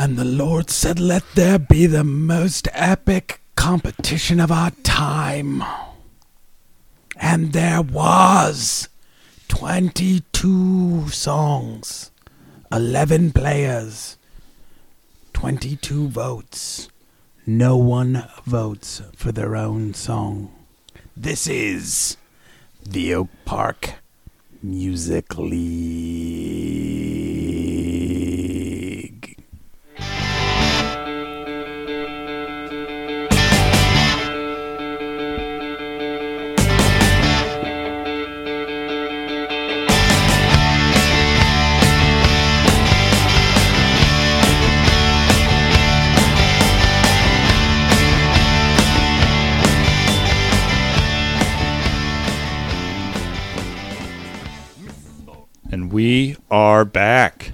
And the Lord said, Let there be the most epic competition of our time. And there was 22 songs, 11 players, 22 votes. No one votes for their own song. This is the Oak Park Music League. We are back.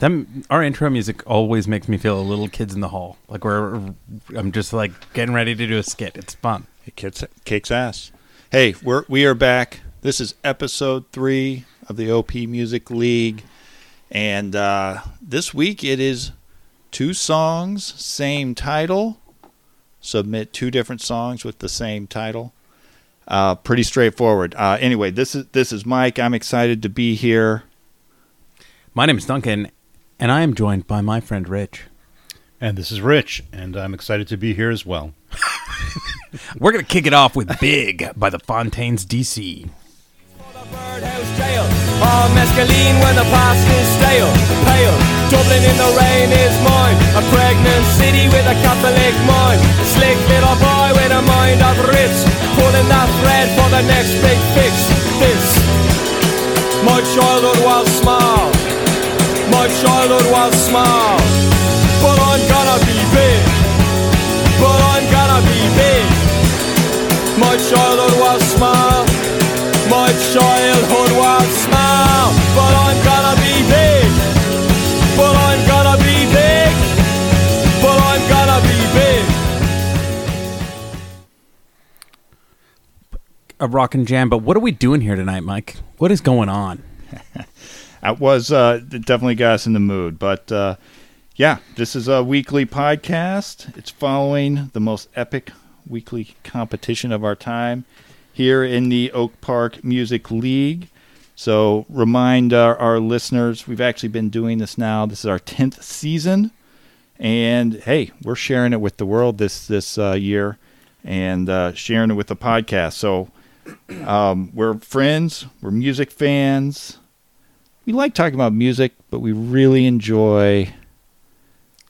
Them, our intro music always makes me feel a little kids in the hall. Like we're, I'm just like getting ready to do a skit. It's fun. It kicks, kicks ass. Hey, we're we are back. This is episode three of the OP Music League, and uh, this week it is two songs, same title. Submit two different songs with the same title. Uh, pretty straightforward. Uh, anyway, this is this is Mike. I'm excited to be here. My name is Duncan, and I am joined by my friend Rich. And this is Rich, and I'm excited to be here as well. We're gonna kick it off with "Big" by the Fontaines DC. Birdhouse jail. Oh, mescaline when the past is stale. Pale. Dublin in the rain is mine. A pregnant city with a Catholic mind. A slick little boy with a mind of Ritz. Pulling that thread for the next big fix. This. My childhood was small. My childhood was small. But I'm gonna be big. But I'm gonna be big. My childhood was small. My childhood was small, but I'm gonna be big. But I'm gonna be big. But I'm gonna be big. A rock and jam, but what are we doing here tonight, Mike? What is going on? That was uh, it definitely got us in the mood. But uh, yeah, this is a weekly podcast. It's following the most epic weekly competition of our time here in the Oak Park Music League. So remind our, our listeners, we've actually been doing this now. This is our tenth season, and hey, we're sharing it with the world this this uh, year, and uh, sharing it with the podcast. So um, we're friends, we're music fans. We like talking about music, but we really enjoy.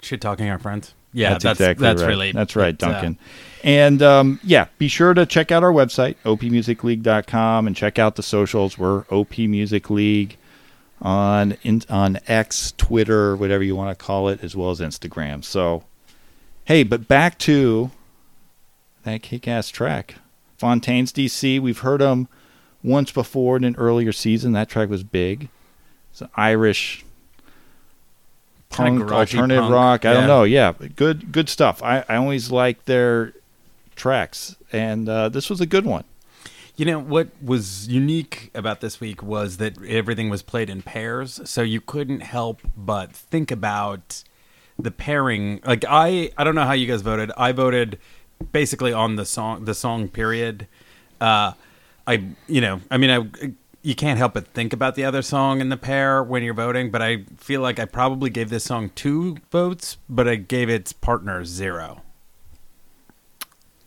Shit talking our friends. Yeah, that's, that's exactly that's right. really that's right, uh, Duncan. and um, yeah, be sure to check out our website opmusicleague.com and check out the socials. We're OP Music League on in, on X, Twitter, whatever you want to call it, as well as Instagram. So, hey, but back to that kick-ass track, Fontaines DC. We've heard them once before in an earlier season. That track was big. It's an Irish punk, alternative punk, rock. I yeah. don't know. Yeah, good good stuff. I, I always like their tracks, and uh, this was a good one. You know what was unique about this week was that everything was played in pairs, so you couldn't help but think about the pairing. Like I, I don't know how you guys voted. I voted basically on the song, the song period. Uh, I, you know, I mean, I, you can't help but think about the other song in the pair when you're voting. But I feel like I probably gave this song two votes, but I gave its partner zero.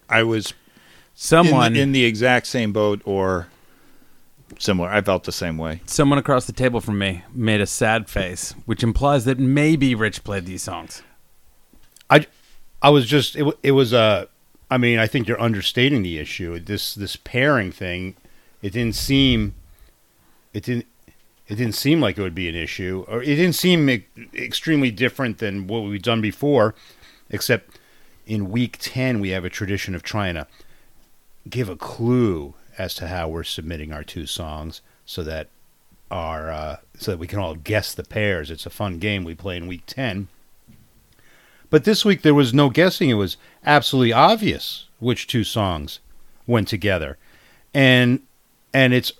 I was Someone in the exact same boat or similar. I felt the same way. Someone across the table from me made a sad face, which implies that maybe Rich played these songs. I, I was just it, it was uh, I mean I think you're understating the issue. This this pairing thing, it didn't seem, it didn't. It didn't seem like it would be an issue, or it didn't seem e- extremely different than what we've done before, except in week 10 we have a tradition of trying to give a clue as to how we're submitting our two songs so that our uh, so that we can all guess the pairs. It's a fun game we play in week 10 but this week there was no guessing. It was absolutely obvious which two songs went together. And and it's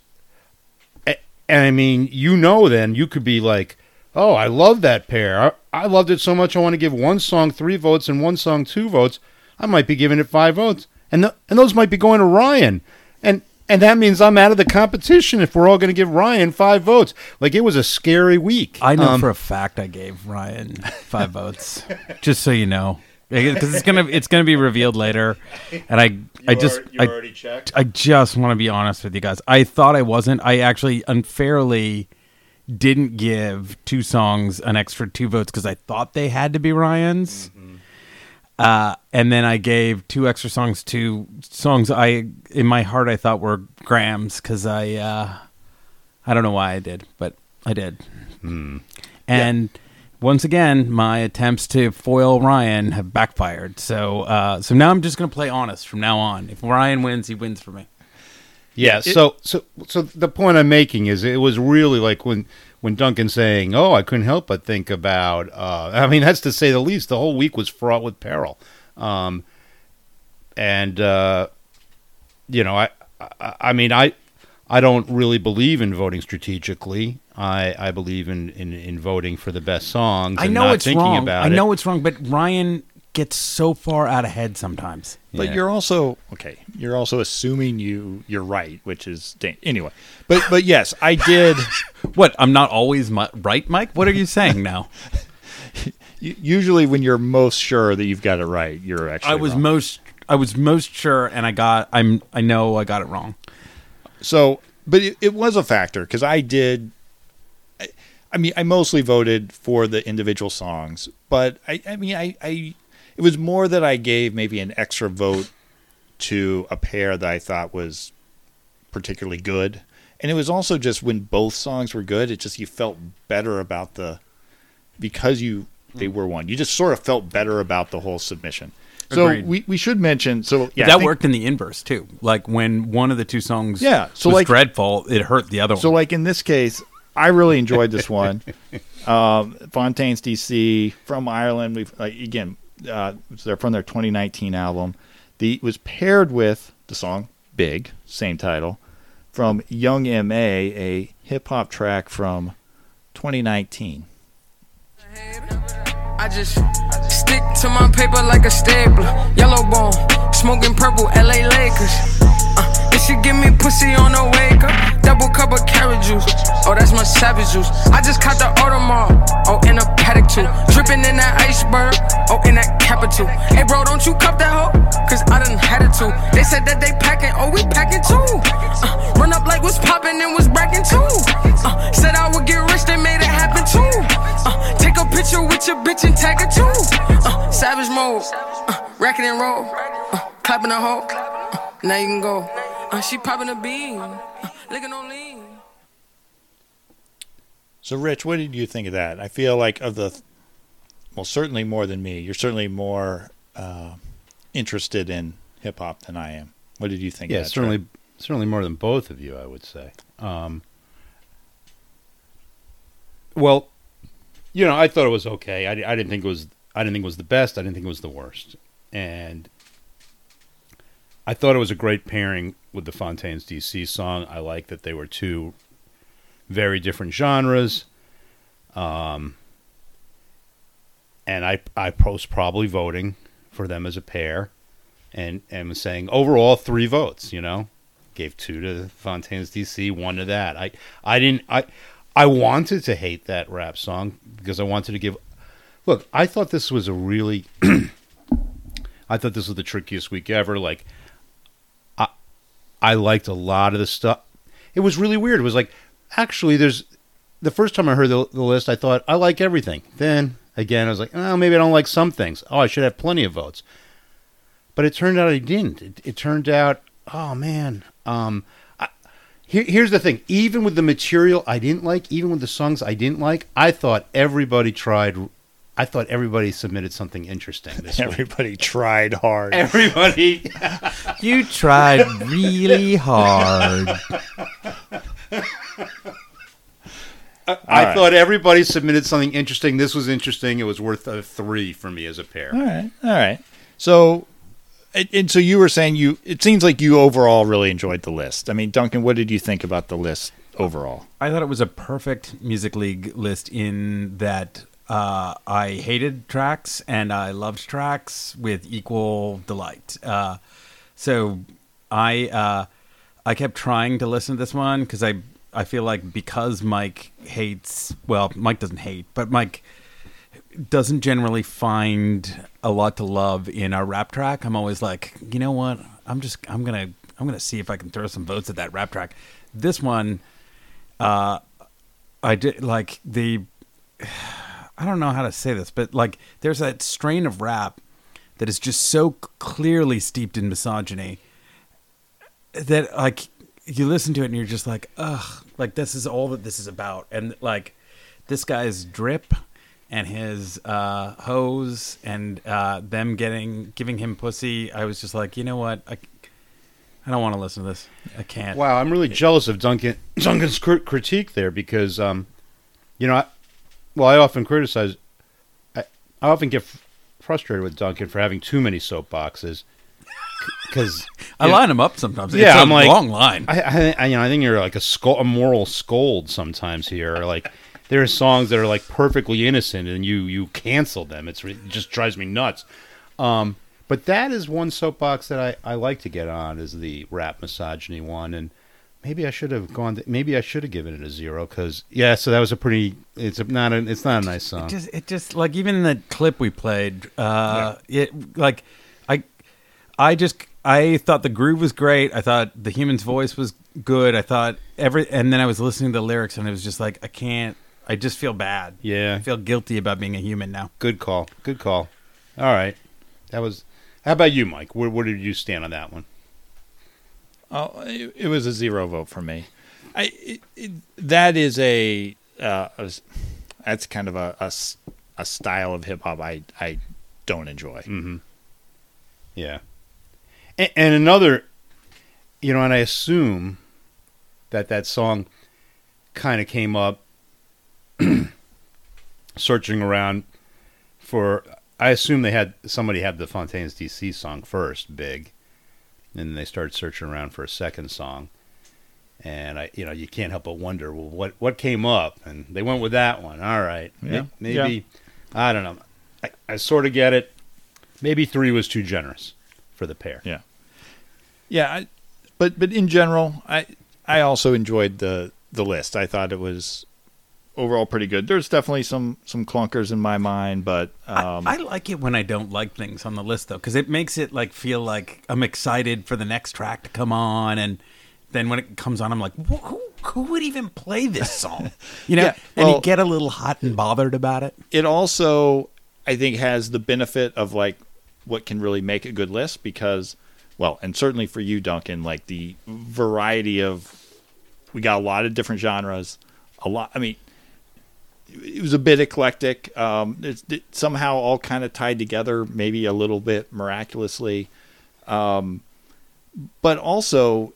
and i mean you know then you could be like Oh, I love that pair. I, I loved it so much. I want to give one song three votes and one song two votes. I might be giving it five votes, and th- and those might be going to Ryan, and and that means I'm out of the competition if we're all going to give Ryan five votes. Like it was a scary week. I know Um, for a fact I gave Ryan five votes, just so you know, because it's gonna it's gonna be revealed later, and I I just I, checked. I just want to be honest with you guys. I thought I wasn't. I actually unfairly didn't give two songs an extra two votes because I thought they had to be Ryan's. Uh, and then I gave two extra songs to songs I in my heart I thought were Graham's because I uh, I don't know why I did, but I did. And once again, my attempts to foil Ryan have backfired. So uh, so now I'm just gonna play honest from now on. If Ryan wins, he wins for me. Yeah. so so so the point I'm making is it was really like when when Duncan saying, "Oh, I couldn't help but think about." Uh, I mean, that's to say the least. The whole week was fraught with peril, um, and uh, you know, I, I I mean, I I don't really believe in voting strategically. I I believe in in, in voting for the best songs. I and know not it's thinking wrong. About I it. know it's wrong, but Ryan gets so far out ahead sometimes. But Yeah. you're also okay. You're also assuming you you're right, which is da- anyway. But but yes, I did. What? I'm not always mi- right, Mike. What are you saying now? usually, when you're most sure that you've got it right, you're actually. I was wrong. most I was most sure, and I got I'm I know I got it wrong. So, but it, it was a factor because I did. I, I mean, I mostly voted for the individual songs, but I, I mean, I, I, it was more that I gave maybe an extra vote to a pair that I thought was particularly good, and it was also just when both songs were good, it just you felt better about the because you they were one. You just sort of felt better about the whole submission. So Agreed. we, we should mention so yeah that think- worked in the inverse too. Like when one of the two songs Yeah, so was like- dreadful, it hurt the other So, one. So like in this case, I really enjoyed this one. um, Fontaines DC from Ireland. We've like, again, uh, they're from their 2019 album. The was paired with the song "Big," same title, from Young Ma, a hip hop track from 2019. I just stick to my paper like a stapler. Yellow bone, smoking purple, LA Lakers. Uh, this should give me pussy on the wake up. Double cup of carrot juice. Oh, that's my savage juice. I just caught the Audemars. Oh, in a Patek too. Dripping in that iceberg. Oh, in that capital. Hey, bro, don't you cup that hoe? Cause I done had it too. They said that they packing. Oh, we packing too. Uh, run up like what's popping and was bracking too. Uh, said I would get rich, they made it happen too. Uh, picture with your bitch and tag her too. Uh, savage mode, uh, racking and roll, uh, clapping a hoe. Uh, now you can go. Uh, she popping a bean, uh, licking on lean. So, Rich, what did you think of that? I feel like of the, well, certainly more than me. You're certainly more uh, interested in hip hop than I am. What did you think? Yeah, of that certainly, track? certainly more than both of you, I would say. Um, well, you know, I thought it was okay. I, I didn't think it was. I didn't think it was the best. I didn't think it was the worst. And I thought it was a great pairing with the Fontaines DC song. I like that they were two very different genres. Um, and I I was probably voting for them as a pair, and and was saying overall three votes. You know, gave two to Fontaines DC, one to that. I I didn't I I wanted to hate that rap song because I wanted to give. Look, I thought this was a really. I thought this was the trickiest week ever. Like, I I liked a lot of the stuff. It was really weird. It was like actually there's the first time I heard the, the list, I thought I like everything. Then again, I was like, oh, maybe I don't like some things. Oh, I should have plenty of votes. But it turned out I didn't. It, it turned out, oh man. Um, here, here's the thing. Even with the material I didn't like, even with the songs I didn't like, I thought everybody tried. I thought everybody submitted something interesting this week. Everybody tried hard. Everybody. you tried really hard. I right. thought everybody submitted something interesting. This was interesting. It was worth a three for me as a pair. All right, all right. So, and, so you were saying you. It seems like you overall really enjoyed the list. I mean, Duncan, what did you think about the list? overall. I thought it was a perfect music league list in that uh, I hated tracks and I loved tracks with equal delight. Uh, so I uh, I kept trying to listen to this one because I I feel like because Mike hates well Mike doesn't hate but Mike doesn't generally find a lot to love in a rap track. I'm always like, you know what? I'm just I'm gonna I'm gonna see if I can throw some votes at that rap track. This one, uh, I did like the. I don't know how to say this, but like there's that strain of rap that is just so clearly steeped in misogyny that like you listen to it and you're just like, ugh, like this is all that this is about, and like this guy's drip and his uh, hose and uh, them getting giving him pussy. I was just like, you know what, I, I don't want to listen to this. I can't. Wow, I'm really jealous of Duncan Duncan's cr- critique there because, um, you know, I, well, I often criticize, I, I often get f- frustrated with Duncan for having too many soapboxes because I line them up sometimes. Yeah, it's a I'm like- long line. I, I, I, you know, I think you're like a, scold, a moral scold sometimes here. Like there are songs that are like perfectly innocent, and you you cancel them. It's it just drives me nuts. Um, but that is one soapbox that I, I like to get on is the rap misogyny one, and maybe I should have gone. To, maybe I should have given it a zero because yeah. So that was a pretty. It's a, not a. It's not a nice song. It just, it just like even the clip we played, uh, it like I, I just I thought the groove was great. I thought the human's voice was good. I thought every, and then I was listening to the lyrics and it was just like I can't. I just feel bad. Yeah. I feel guilty about being a human now. Good call. Good call. All right. That was. How about you, Mike? Where, where did you stand on that one? Oh, it, it was a zero vote for me. I it, it, that is a, uh, a s- that's kind of a a style of hip hop I I don't enjoy. Mm-hmm. Yeah. And, and another, you know, and I assume that that song kind of came up searching around for. I assume they had somebody had the Fontaines DC song first, big, and then they started searching around for a second song. And I, you know, you can't help but wonder, well, what what came up? And they went with that one. All right, Yeah. maybe, I don't know. I, I sort of get it. Maybe three was too generous for the pair. Yeah, yeah, I, but but in general, I I also enjoyed the the list. I thought it was overall pretty good. There's definitely some some clunkers in my mind, but um, I, I like it when I don't like things on the list though, because it makes it like feel like I'm excited for the next track to come on, and then when it comes on, I'm like, who, who, who would even play this song? You know, Yeah, and you get a little hot and bothered about it. it also I think has the benefit of like what can really make a good list because well, and certainly for you, Duncan, like the variety of we got a lot of different genres. A lot. I mean, it was a bit eclectic. Um, it's it somehow all kind of tied together, maybe a little bit miraculously. Um, but also,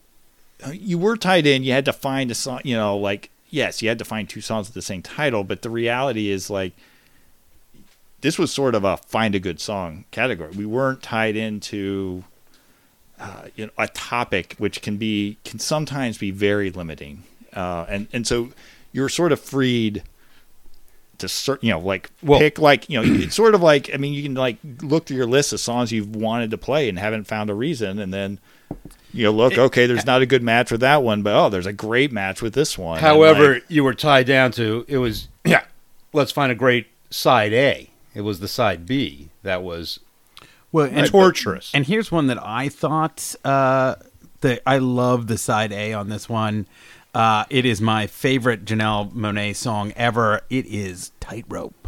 uh, you were tied in. You had to find a song. You know, like yes, you had to find two songs with the same title. But the reality is, like, this was sort of a find a good song category. We weren't tied into uh, you know a topic which can be can sometimes be very limiting, uh, and and so you're sort of freed to cer- you know like Well- pick like you know it's sort of like I mean you can like look through your list of songs you've wanted to play and haven't found a reason, and then. You know, look, okay, there's not a good match with that one, but oh, there's a great match with this one. However, like, you were tied down to it was yeah. Let's find a great side A. It was the side B that was Well, and, torturous. and here's one that I thought uh, that I love the side A on this one. Uh, it is my favorite Janelle Monáe song ever. It is Tightrope.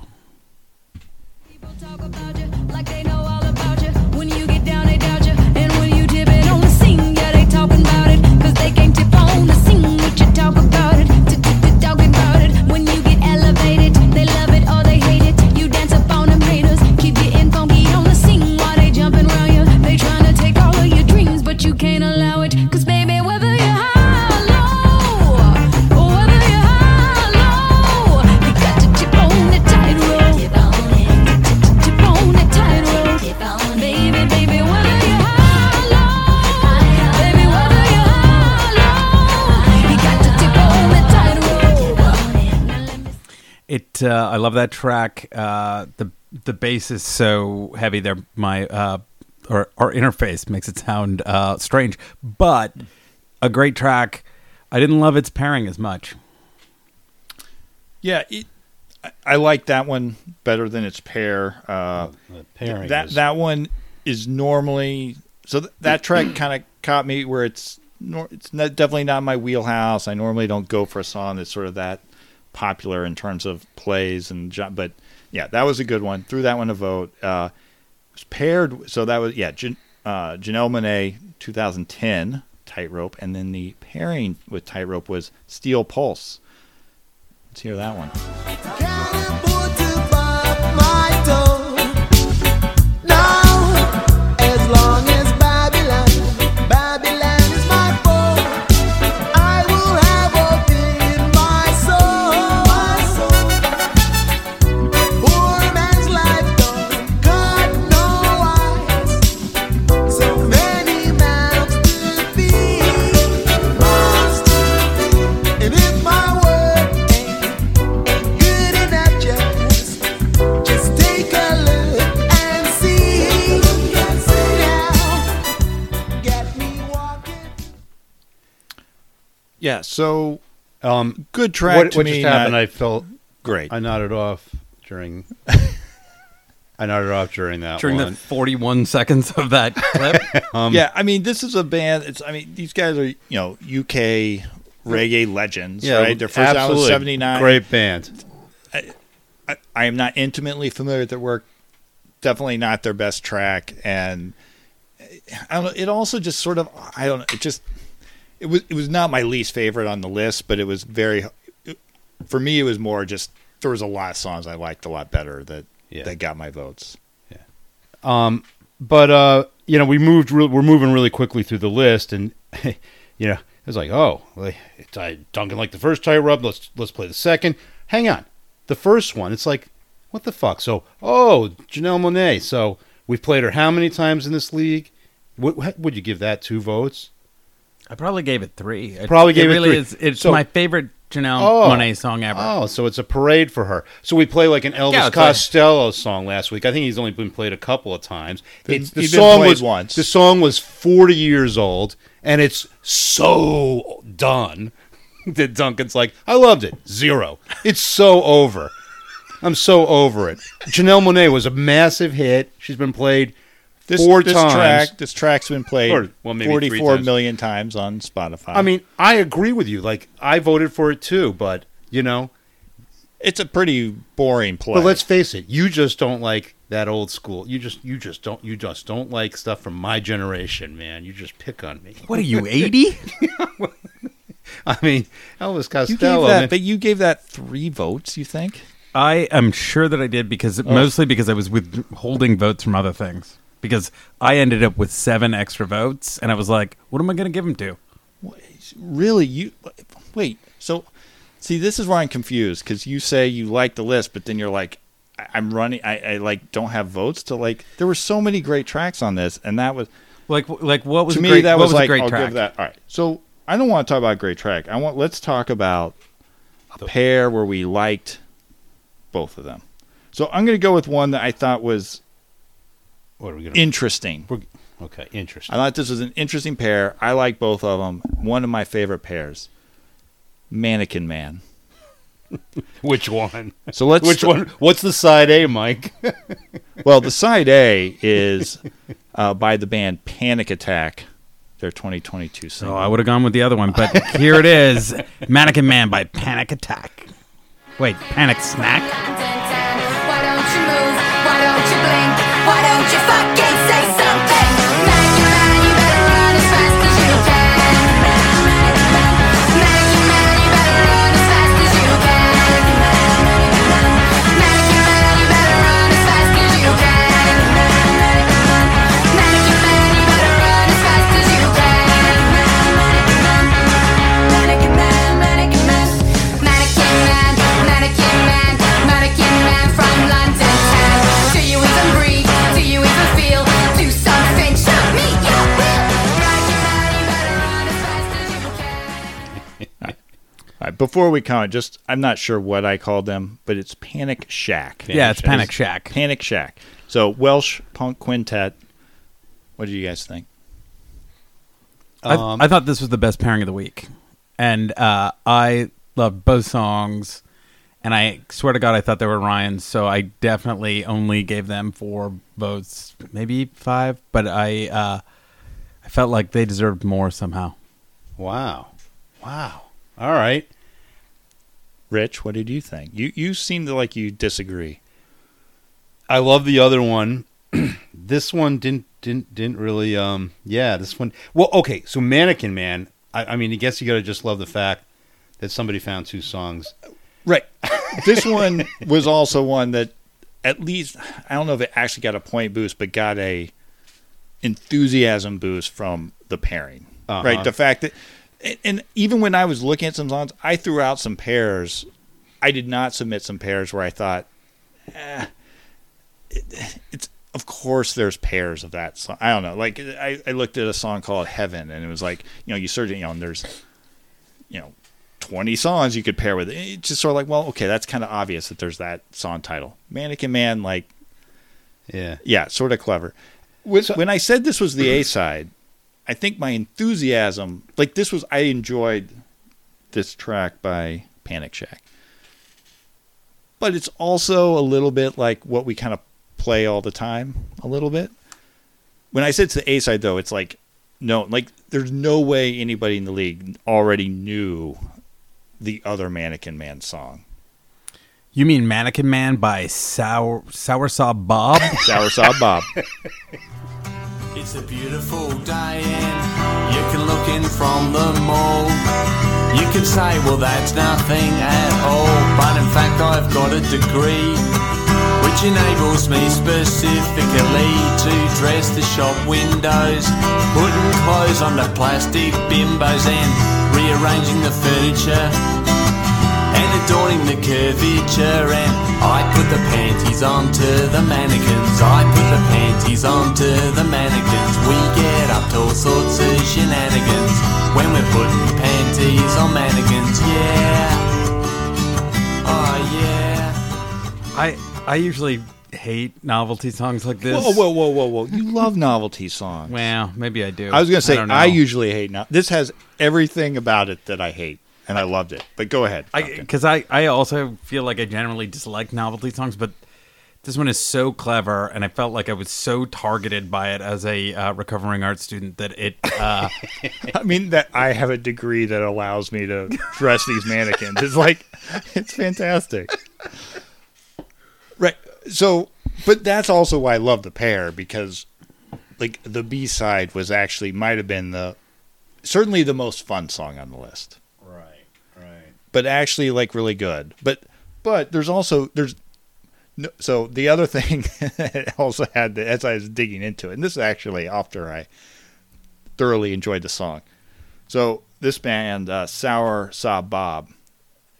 It. Uh, I love that track. Uh, the the bass is so heavy there. My uh, or our interface makes it sound uh, strange, but a great track. I didn't love its pairing as much. Yeah, it, I, I like that one better than its pair. Uh, The pairing that is- that one is normally so th- that track kind of caught me where it's nor, it's not, definitely not my wheelhouse. I normally don't go for a song that's sort of that popular in terms of plays and but yeah, that was a good one. Threw that one a vote. Uh, was paired so that was yeah, Jan, uh, Janelle Monáe 2010 Tightrope and then the pairing with Tightrope was Steel Pulse. Let's hear that one. So Um, good track what to what me. just happened? not- I felt great. I nodded off during. I nodded off during that During one. the 41 seconds of that clip, um, yeah, I mean, this is a band. It's I mean, these guys are you know UK reggae legends, yeah, right? Their first album seventy nine. Great band. I, I am not intimately familiar with their work. Definitely not their best track, and I don't know. It also just sort of I don't know. It just it was it was not my least favorite on the list, but it was very for me. It was more just there was a lot of songs I liked a lot better that Yeah. that got my votes. Yeah. Um, but uh, you know, we moved. Re- we're moving really quickly through the list, and you know, it was like, oh, it's I Duncan like the first Tightrope. Let's let's play the second. Hang on, the first one. It's like, what the fuck? So, oh, Janelle Monáe. So we've played her how many times in this league? What would you give that two votes? I probably gave it three. It, Probably gave it really three. Is, it's So- my favorite Janelle Oh. Monáe song ever. Oh, so it's a parade for her. So we play like an Elvis Yeah, it's like- Costello song last week. I think he's only been played a couple of times. Been- It's, the song was once. The song was forty years old, and it's so done that Duncan's like, I loved it. Zero. It's so over. I'm so over it. Janelle Monáe was a massive hit. She's been played This, four this times. track, this track's been played Or, well, maybe three forty-four times. million times on Spotify. I mean, I agree with you. Like, I voted for it too, but you know, it's a pretty boring play. But let's face it, you just don't like that old school. You just you just don't you just don't like stuff from my generation, man. You just pick on me. What are you, 80? I mean, Elvis you Costello. gave that, man. but you gave that three votes. You think? I am sure that I did because oh. mostly because I was withholding votes from other things. Because I ended up with seven extra votes, and I was like, "What am I going to give them to?" Really? You wait. So, see, this is where I'm confused because you say you like the list, but then you're like, I- I'm running. I, I like don't have votes to like. There were so many great tracks on this, and that was Like, like what was to me great, that was, was like a great I'll track? give that. All right. So I don't want to talk about great track. I want let's talk about a pair where we liked both of them. So I'm going to go with one that I thought was what are we gonna? interesting. we're- okay, interesting. I thought this was an interesting pair. I like both of them. One of my favorite pairs, Mannequin Man. Which one? So let's Which one? What's the side A, Mike? Well, the side A is uh, by the band Panic Attack. Their 2022 single. Oh, I would have gone with the other one, but here it is: "Mannequin Man" by Panic Attack. Wait, Panic Snack. Don't you fucking before we comment, just I'm not sure what I called them, but it's Panic Shack. yeah, it's Panic Shack. Panic Shack. So Welsh punk quintet. What do you guys think? I, Um, I thought this was the best pairing of the week, and uh, I loved both songs. And I swear to God, I thought they were Ryan's, so I definitely only gave them four votes, maybe five. But I, uh, I felt like they deserved more somehow. Wow. Wow. All right. Rich, what did you think? You you seem to like you disagree. I love the other one. this one didn't didn't didn't really um yeah, this one well okay, so Mannequin Man, I, I mean I guess you gotta just love the fact that somebody found two songs. Right. this one was also one that at least I don't know if it actually got a point boost, but got a enthusiasm boost from the pairing. Uh-huh. Right. The fact that and, and even when I was looking at some songs, I threw out some pairs. I did not submit some pairs where I thought, eh, it, it's of course there's pairs of that song. I don't know. Like I, I looked at a song called Heaven, and it was like you know you search it, you know, and there's you know 20 songs you could pair with it. It's just sort of like, well, okay, that's kind of obvious that there's that song title. Mannequin Man, like, Yeah. yeah, sort of clever. When, when I said this was the A side, I think my enthusiasm, like, this was, I enjoyed this track by Panic Shack. But it's also a little bit like what we kind of play all the time, a little bit. When I said it's the A side, though, it's like, no, like, there's no way anybody in the league already knew the other Mannequin Man song. You mean Mannequin Man by Sour Soursaw Bob? Soursop Bob. It's a beautiful day and you can look in from the mall. You can say, well, that's nothing at all. But in fact, I've got a degree which enables me specifically to dress the shop windows, putting clothes on the plastic bimbos and rearranging the furniture adorning the curvature and I put the panties onto the mannequins I put the panties onto the mannequins We get up to all sorts of shenanigans When we're putting panties on mannequins Yeah Oh yeah I I usually hate novelty songs like this. whoa, whoa, whoa, whoa, whoa! You love novelty songs. Well, maybe I do. I was gonna say don't I, usually hate now. This has everything about it that I hate, and I loved it. But go ahead. Because I, I also feel like I generally dislike novelty songs, but this one is so clever, and I felt like I was so targeted by it as a uh, recovering art student that it. Uh, I mean that I have a degree that allows me to dress these mannequins. It's like it's fantastic. Right. So, but that's also why I love the pair because like the B side was actually might have been the certainly the most fun song on the list. But actually like really good. But but there's also there's no, so the other thing also had the, as I was digging into it, and this is actually after I thoroughly enjoyed the song. So this band, uh, Sour Saw Bob,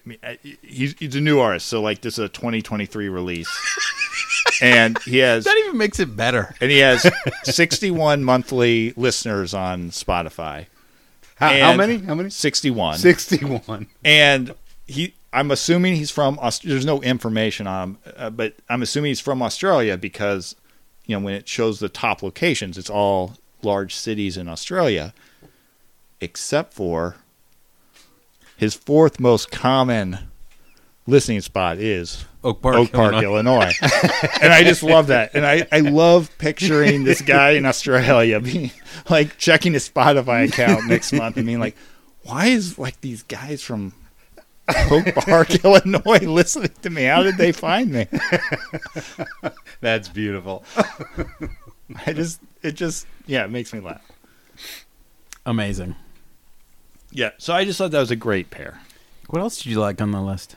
I mean, he's he's a new artist. So like this is a 2023 release, and he has that even makes it better. and he has 61 monthly listeners on Spotify. How, how many? How many? 61 Sixty-one. and he i'm assuming he's from there's no information on him uh, but i'm assuming he's from australia because you know when it shows the top locations it's all large cities in australia except for his fourth most common listening spot is Oak Park, Oak Park, Illinois. and I just love that. And I, I love picturing this guy in Australia being like checking his Spotify account next month and being like, why is like these guys from Oak Park, Illinois listening to me? How did they find me? That's beautiful. I just it just yeah, it makes me laugh. Amazing. Yeah. So I just thought that was a great pair. What else did you like on the list?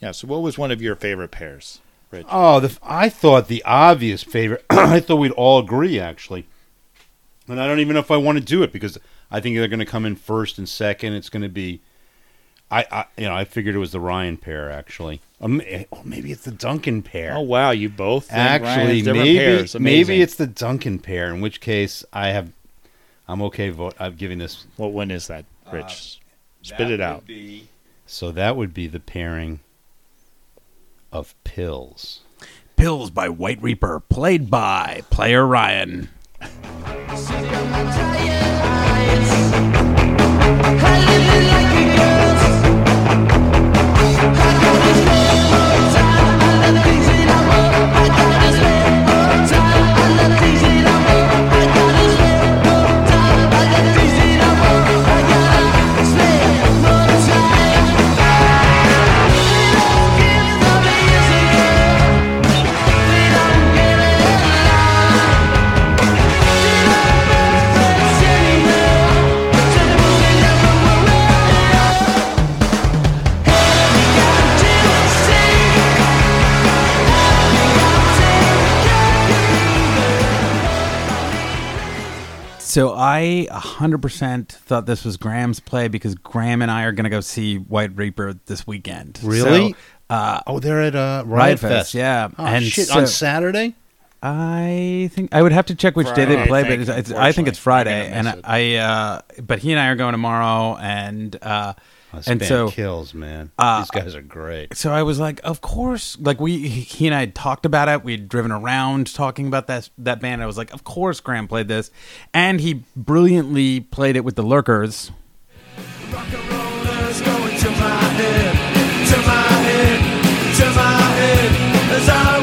Yeah. So what was one of your favorite pairs, Rich? Oh, the, I thought the obvious favorite. I thought we'd all agree actually, and I don't even know if I want to do it because I think they're going to come in first and second. It's going to be, I, I, you know, I figured it was the Ryan pair actually. Um, eh, or maybe it's the Duncan pair. Oh wow, you both actually, maybe pairs. maybe it's the Duncan pair. In which case, I have, I'm okay. Vote. I'm giving this. what one is that, Rich? Spit That it out. be- So that would be the pairing of pills. Pills by White Reaper, played by Player Ryan. So I 100% thought this was Graham's play because Graham and I are going to go see White Reaper this weekend. Really? So, uh, Oh, they're at uh, Riot, Riot Fest. Fest, yeah. Oh, And shit, so- on Saturday? I think I would have to check which day they play, I but it's, it's, I think it's. Friday, and gonna I. Uh, but he and I are going tomorrow, and uh, Oh, this and band so kills, man. uh, These guys are great. so I was like, of course. Like we, he and I had talked about it. We'd driven around talking about that that band. I was like, of course, Graham played this, and he brilliantly played it with the Lurkers. Rock and rollers going to my head, to my head, to my head.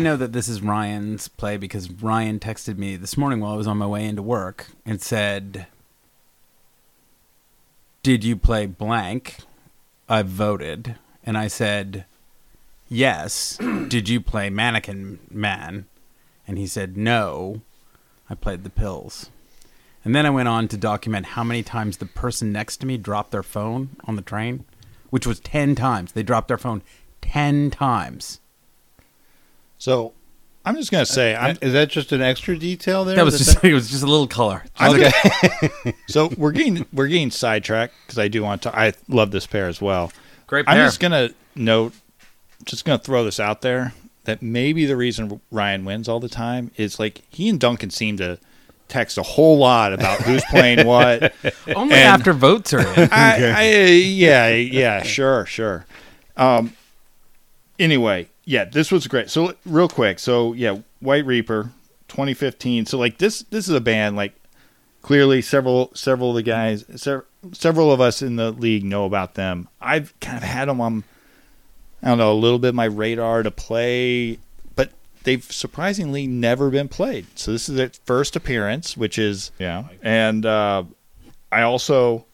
Know that this is Ryan's play because Ryan texted me this morning while I was on my way into work and said, "Did you play blank?" I voted, and I said, "Yes." Did you play Mannequin Man? And he said, "No." I played the pills. And then I went on to document how many times the person next to me dropped their phone on the train, which was 10 times. They dropped their phone 10 times. So I'm just gonna say I'm Is that just an extra detail there? That was just it was just a little color. Okay. so we're getting we're getting sidetracked because I do want to. I love this pair as well. Great pair. I'm just gonna note, just gonna throw this out there that maybe the reason Ryan wins all the time is like he and Duncan seem to text a whole lot about who's playing what. Only And- after votes are in. I, I, yeah, yeah, sure, sure. Um, anyway, yeah, this was great. So real quick, so yeah, White Reaper, 2015. So like this, this is a band like clearly several several of the guys, se- several of us in the league know about them. I've kind of had them on, I don't know, a little bit my radar to play, but they've surprisingly never been played. So this is their first appearance, which is yeah, and uh, I also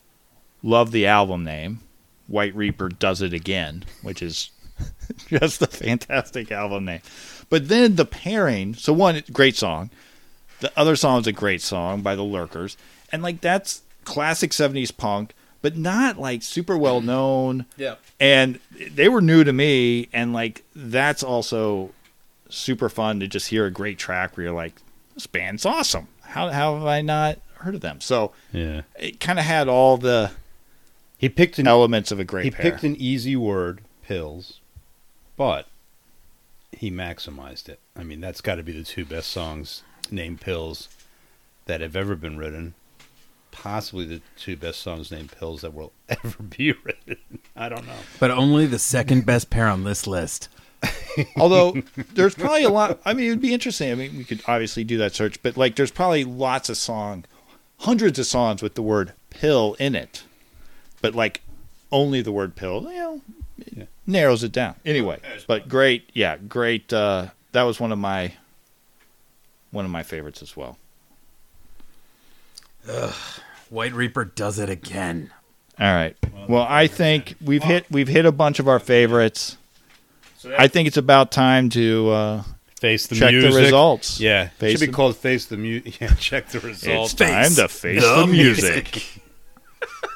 love the album name. White Reaper does it again, which is just a fantastic album name. But then the pairing, so one great song, the other song is a great song by the Lurkers, and like that's classic '70s punk, but not like super well known. Yeah. And they were new to me, and like that's also super fun to just hear a great track where you're like, this band's awesome. How how have I not heard of them? So Yeah. it kind of had all the He picked an elements of a great he pair. picked an easy word, pills, but he maximized it. I mean, that's got to be the two best songs named pills that have ever been written. Possibly the two best songs named pills that will ever be written. I don't know. But only the second best pair on this list. Although there's probably a lot. I mean, it'd be interesting. I mean, we could obviously do that search, but like, there's probably lots of song, hundreds of songs with the word "pill" in it, but like only the word "pill." You know, it narrows it down. Anyway, but great, yeah, great. Uh, that was one of my one of my favorites as well. White Reaper does it again. All right. Well, I think we've hit we've hit a bunch of our favorites. I think it's about time to uh, Face the Check the results. Yeah, Face should be the- called face the music. Yeah, check the results. It's time to face the music.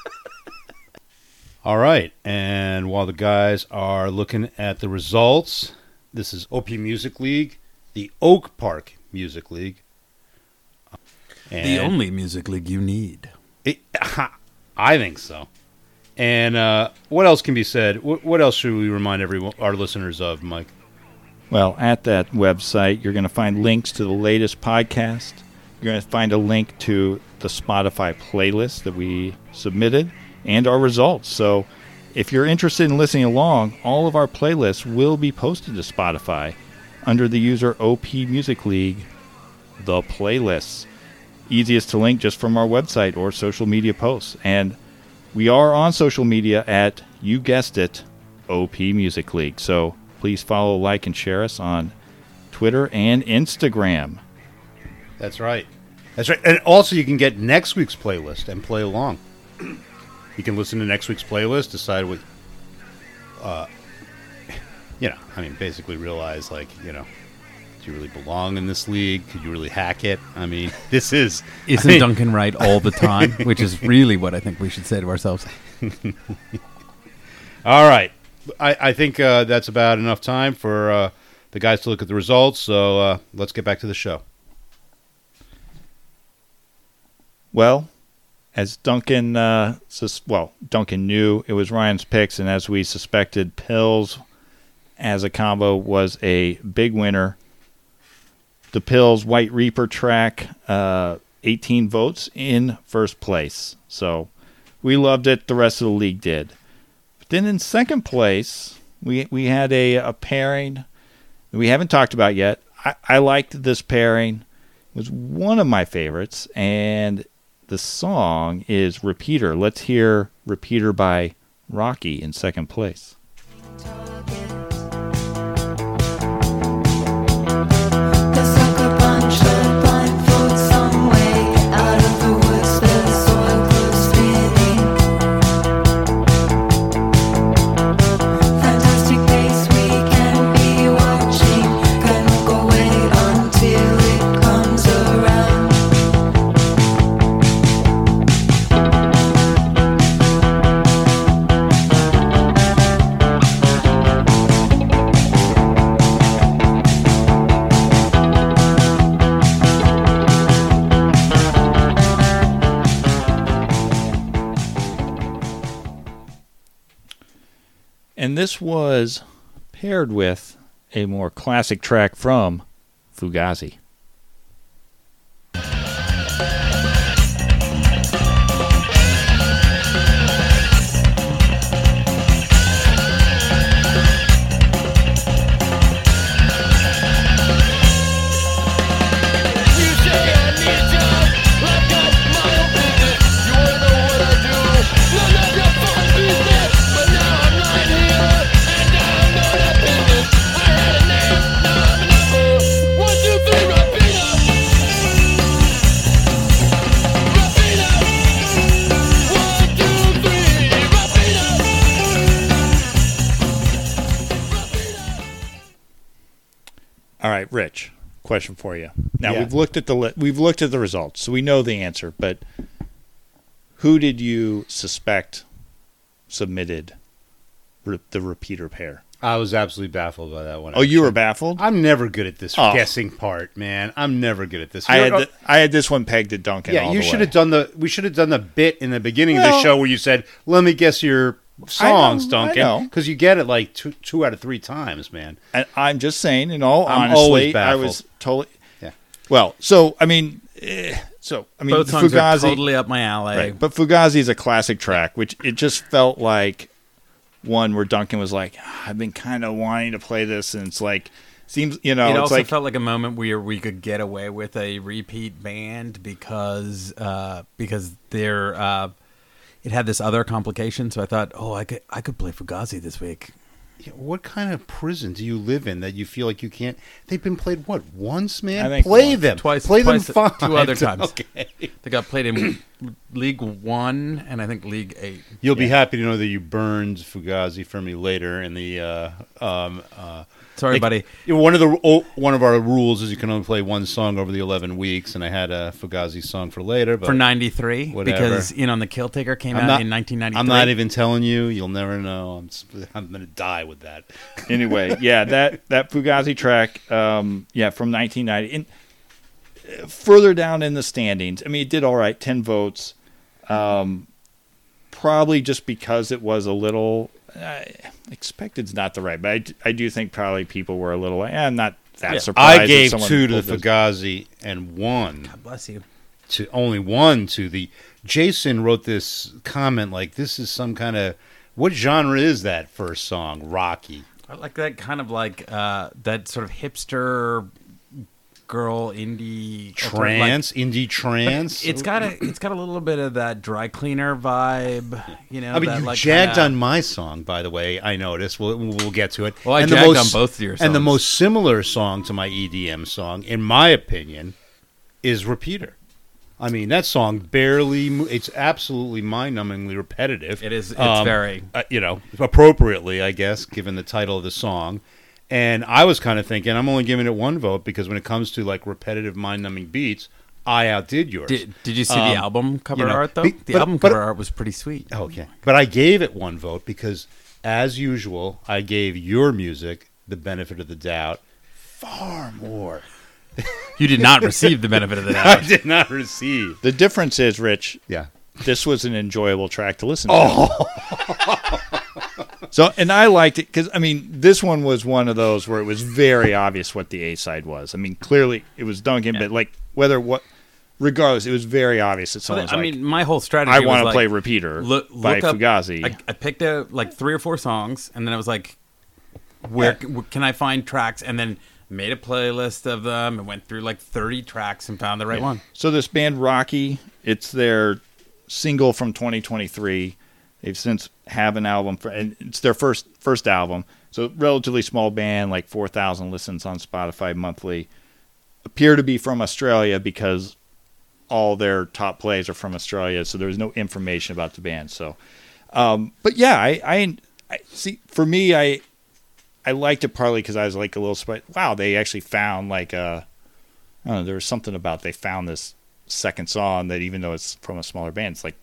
All right, and while the guys are looking at the results, this is OP Music League, the Oak Park Music League. And The only music league you need. It, I think so. And uh, what else can be said? What, what else should we remind everyone, our listeners of, Mike? Well, at that website, you're going to find links to the latest podcast. You're going to find a link to the Spotify playlist that we submitted and our results. So, if you're interested in listening along, all of our playlists will be posted to Spotify under the user OP Music League, the playlists. Easiest to link just from our website or social media posts. And we are on social media at, you guessed it, OP Music League. So please follow, like, and share us on Twitter and Instagram. That's right. That's right. And also, you can get next week's playlist and play along. You can listen to next week's playlist, decide what, uh, you know, I mean, basically realize, like, you know, do you really belong in this league? Could you really hack it? I mean, this is. I Isn't mean, Duncan right all the time? Which is really what I think we should say to ourselves. All right. I, I think uh, that's about enough time for uh, the guys to look at the results. So uh, let's get back to the show. Well, as Duncan, uh, sus- well, Duncan knew it was Ryan's picks, and as we suspected, Pills as a combo was a big winner. The Pills White Reaper track, uh, 18 votes in first place. So we loved it. The rest of the league did. But then in second place, we we had a, a pairing that we haven't talked about yet. I, I liked this pairing. It was one of my favorites, and the song is Repeater. Let's hear Repeater by Rocky in second place. This was paired with a more classic track from Fugazi. Right, Rich. Question for you. Now Yeah. we've looked at the li- we've looked at the results, so we know the answer. But who did you suspect submitted re- the repeater pair? I was absolutely baffled by that one. Oh, you were baffled. I'm never good at this Oh. guessing part, man. I'm never good at this. I had You're- I had this one pegged at Duncan. yeah, you should way. have done the. We should have done the bit in the beginning of the show where you said, "Let me guess your songs, know, I Duncan," know. because you get it like two, two out of three times, man. And I'm just saying, in all I'm honesty, always I was totally. Yeah. Well, so I mean, eh, so I mean, Both the songs Fugazi, are totally up my alley. right? But Fugazi is a classic track, which it just felt like one where Duncan was like, "Ah, "I've been kind of wanting to play this," and it's like, seems you know, it it's also like felt like a moment where we could get away with a repeat band because uh, because they're uh, it had this other complication. So I thought, oh, I could I could play Fugazi this week. Yeah, What kind of prison do you live in that you feel like you can't? They've been played what once, man. Play once. them Twice- Play twice- them five. two other times. Okay. They got played in League One and I think League Eight. You'll be happy to know that you burned Fugazi for me later in the. Uh, um, uh, Sorry, like, buddy. One of the oh, one of our rules is you can only play one song over the eleven weeks, and I had a Fugazi song for later. But For '93, because In on the Kill Taker came I'm out not, in 1993. I'm not even telling you. You'll never know. I'm I'm gonna die with that. anyway, yeah, that that Fugazi track, um, yeah, from 1990. And uh, further down in the standings, I mean, it did all right, 10 votes. Um, probably just because it was a little uh, expected's not the right, but I, I do think probably people were a little eh, I'm not that surprised. I gave two to the pulled. Fugazi and one God bless you. to only one to the. Jason wrote this comment like, "This is some kind of what genre is that first song? Rocky." I like that kind of like uh, that sort of hipster girl indie Trance, indie trance. it's got a it's got a little bit of that dry cleaner vibe, you know. I mean, that, you like, jagged kinda- on my song, by the way. I noticed. We'll, we'll get to it. Well, I and the most, on both of your songs. And the most similar song to my EDM song, in my opinion, is "Repeater." I mean, that song barely. It's absolutely mind-numbingly repetitive. It is- it's Um, very- uh, you know, appropriately, I guess, given the title of the song. And I was kind of thinking, I'm only giving it one vote because when it comes to like repetitive, mind-numbing beats, I outdid yours. Did, did you see Um, the album cover you know, art though? be- the but- album but- cover art was pretty sweet. Okay. But I gave it one vote because, as usual, I gave your music the benefit of the doubt far more. You did not receive the benefit of the doubt. I did not receive. The difference is, Rich, Yeah. this was an enjoyable track to listen to. Oh. so, and I liked it because I mean, this one was one of those where it was very obvious what the A side was. I mean, clearly it was Duncan, but like whether what, regardless, it was very obvious that someone's I like, mean, my whole strategy. I want to like, play Repeater look, by look up, Fugazi. I, I picked out like three or four songs, and then I was like, "Where c- where can I find tracks?" And then made a playlist of them and went through like thirty tracks and found the right one. So this band Rocky, it's their single from 2023. They've since have an album for, and it's their first first album. So relatively small band, like 4,000 listens on Spotify monthly. Appear to be from Australia because all their top plays are from Australia. So there's no information about the band. So, um, but yeah, I, I, I see. For me, I I liked it partly because I was like a little surprised. Wow, they actually found like a I don't know, there was something about they found this second song that even though it's from a smaller band, it's like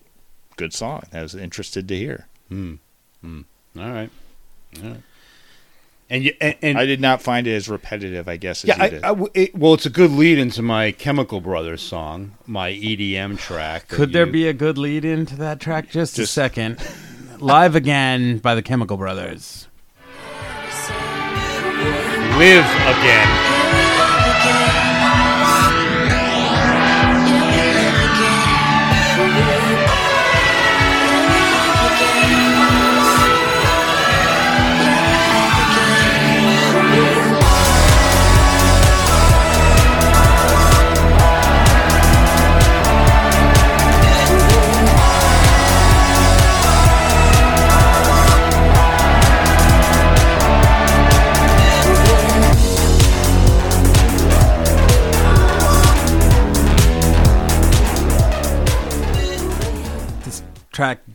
good song. I was interested to hear. Hmm. Hmm. All right. All right. And you, and, and I did not find it as repetitive, I guess, as yeah, you I, did. It, well, it's a good lead into my Chemical Brothers song, my EDM track. Could there you- be a good lead into that track? Just, a second. Live again by the Chemical Brothers. live again?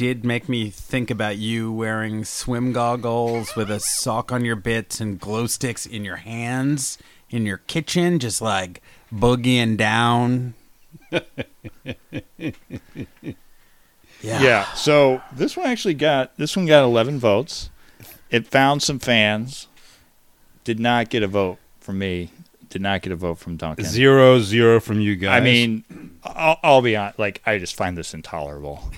Did make me think about you wearing swim goggles with a sock on your bits and glow sticks in your hands in your kitchen, just like boogieing down. yeah. yeah. So this one actually got this one got 11 votes. It found some fans. Did not get a vote from me. Did not get a vote from Duncan. Zero zero from you guys. I mean, I'll, I'll be honest. Like, I just find this intolerable.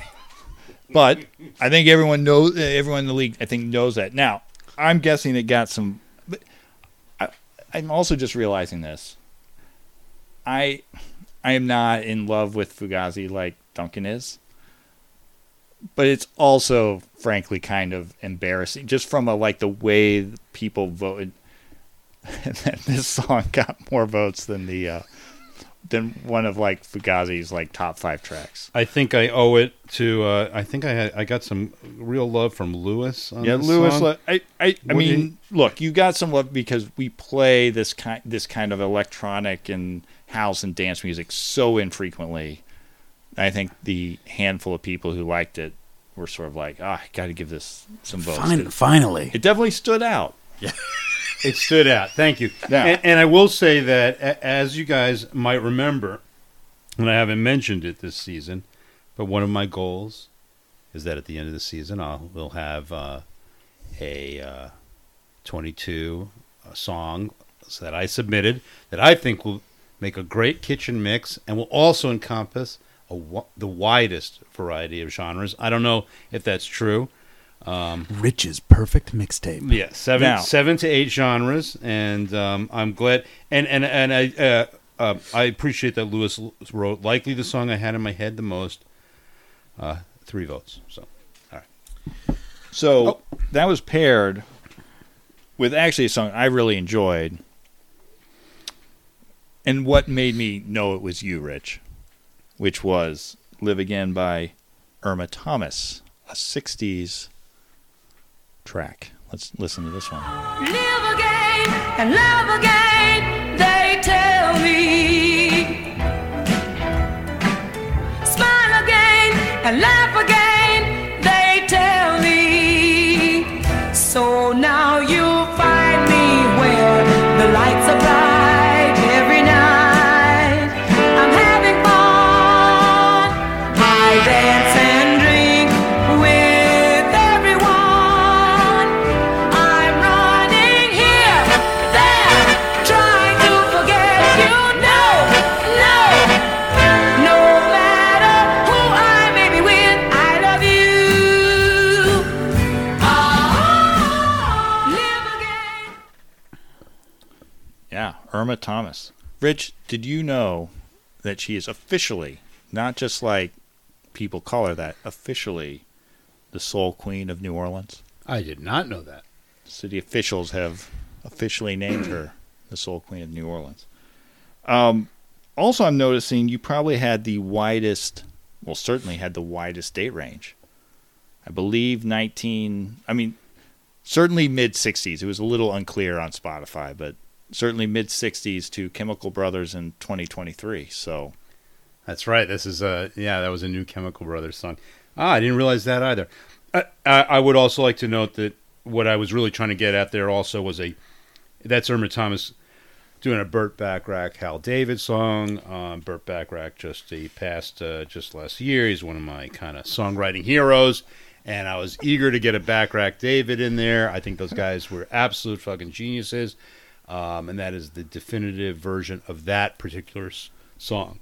But I think everyone knows. Everyone in the league, I think, knows that. Now, I'm guessing it got some. But I, I'm also just realizing this. I, I am not in love with Fugazi like Duncan is. But it's also, frankly, kind of embarrassing, just from a like the way people voted. And this song got more votes than the uh, than one of like Fugazi's like top five tracks. I think I owe it to. Uh, I think I had. I got some real love from Lewis. On Yeah, this Lewis. song. le- I, I, I mean, do look, you got some love because we play this kind, this kind of electronic and house and dance music so infrequently. I think the handful of people who liked it were sort of like, ah, I got to give this some votes. Fin- finally. It definitely stood out. It stood out. Thank you. Yeah. And, and I will say that, as you guys might remember, and I haven't mentioned it this season, but one of my goals is that at the end of the season, I'll we'll have uh, a uh, 22 uh, song that I submitted that I think will make a great kitchen mix and will also encompass a, the widest variety of genres. I don't know if that's true. Rich's perfect mixtape. Yeah, seven Now- seven to eight genres, and um, I'm glad. And and and I uh, uh, I appreciate that Lewis wrote likely the song I had in my head the most. Uh, three votes. So all right. So Oh. that was paired with actually a song I really enjoyed. And what made me know it was you, Rich, which was Live Again by Irma Thomas, a 60s track. Let's listen to this one. Live again and love again, they tell me. Smile again and laugh again, Irma Thomas. Rich, did you know that she is officially, not just like people call her that, officially the soul queen of New Orleans? I did not know that. City officials have officially named her the Soul Queen of New Orleans. Um, also, I'm noticing you probably had the widest, well, certainly had the widest date range. I believe 19, I mean, certainly mid 60s. It was a little unclear on Spotify, but certainly mid 60s to Chemical Brothers in 2023. So, That's right. This is a yeah. That was a new Chemical Brothers song. Ah, I didn't realize that either. I, I, would also like to note that what I was really trying to get at there also was a that's Irma Thomas doing a Burt Bacharach Hal David song. Um, Burt Bacharach just he passed uh, just last year. He's one of my kind of songwriting heroes. And I was eager to get a Bacharach David in there. I think those guys were absolute fucking geniuses. Um, and that is the definitive version of that particular s- song.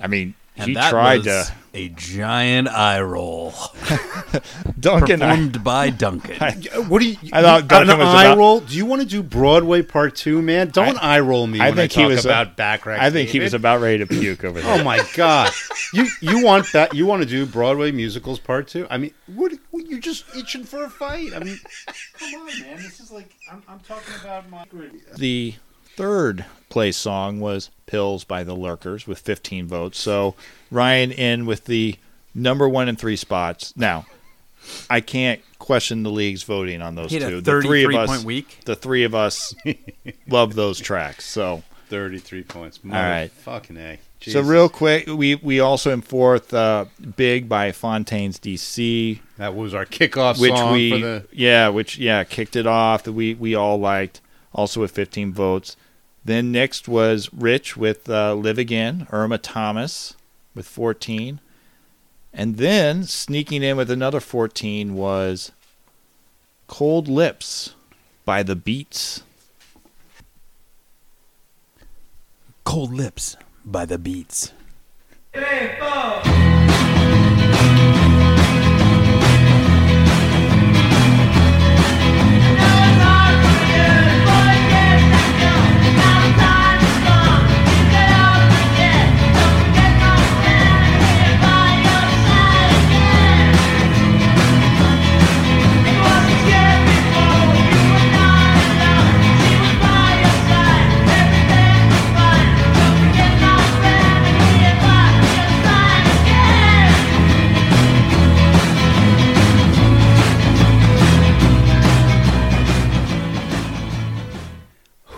I mean, And he that tried was to. a giant eye roll Duncan, I, performed by Duncan. What do you? I thought you- Duncan an was eye about- roll? Do you want to do Broadway Part Two, man? Don't eye roll me. I when think I he was uh, about Bacharach. I think he was about ready to puke over there. Oh my god! you you want that? You want to do Broadway musicals Part Two? I mean, what? what you're just itching for a fight. I mean, come on, man. This is like I'm, I'm talking about my. The third place song was Pills by the Lurkers with 15 votes. So Ryan in with the number one and three spots. Now, I can't question the league's voting on those He had two. a the three of 33 us, week. the three of us love those tracks. So, Thirty-three points. All right. Fucking a. so real quick, we we also in fourth, uh, Big by Fontaines DC, That was our kickoff which song we for the. yeah, which yeah, kicked it off. That we we all liked. Also with 15 votes. Then next was Rich with uh, Live Again, Irma Thomas with 14. And then sneaking in with another 14 was Cold Lips by The Beets. Cold Lips by the Beets. Everything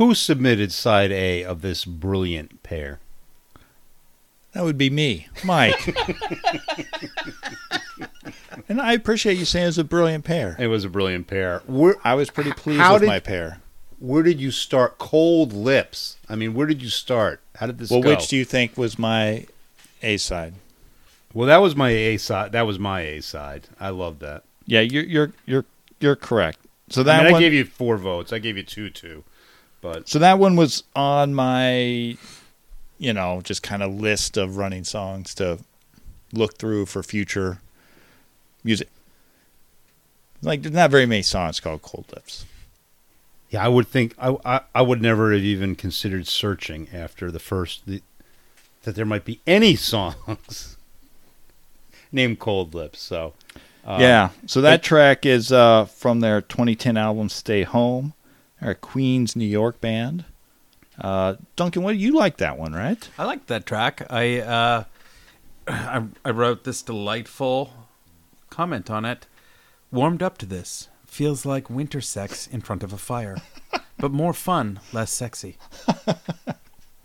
who submitted side A of this brilliant pair? That would be me, Mike. and I appreciate you saying it's a brilliant pair. It was a brilliant pair. Where I was pretty pleased with did- my pair. where did you start? Cold lips. I mean, where did you start? How did this Well, go? which do you think was my A side? well, that was my A side. That was my A side. I love that. Yeah, you're you're you're you're correct. So I, that mean, one, I gave you four votes. I gave you two, two. But so that one was on my, you know, just kind of list of running songs to look through for future music. Like, there's not very many songs called Cold Lips. yeah, I would think I, I I would never have even considered searching after the first the, that there might be any songs named Cold Lips. So uh, yeah. So that it- track is uh, from their 2010 album Stay Home. They're a Queens, New York band. Uh, Duncan, what do you like that one, right? I like that track. I, uh, I I wrote this delightful comment on it. Warmed up to this. Feels like winter sex in front of a fire, but more fun, less sexy.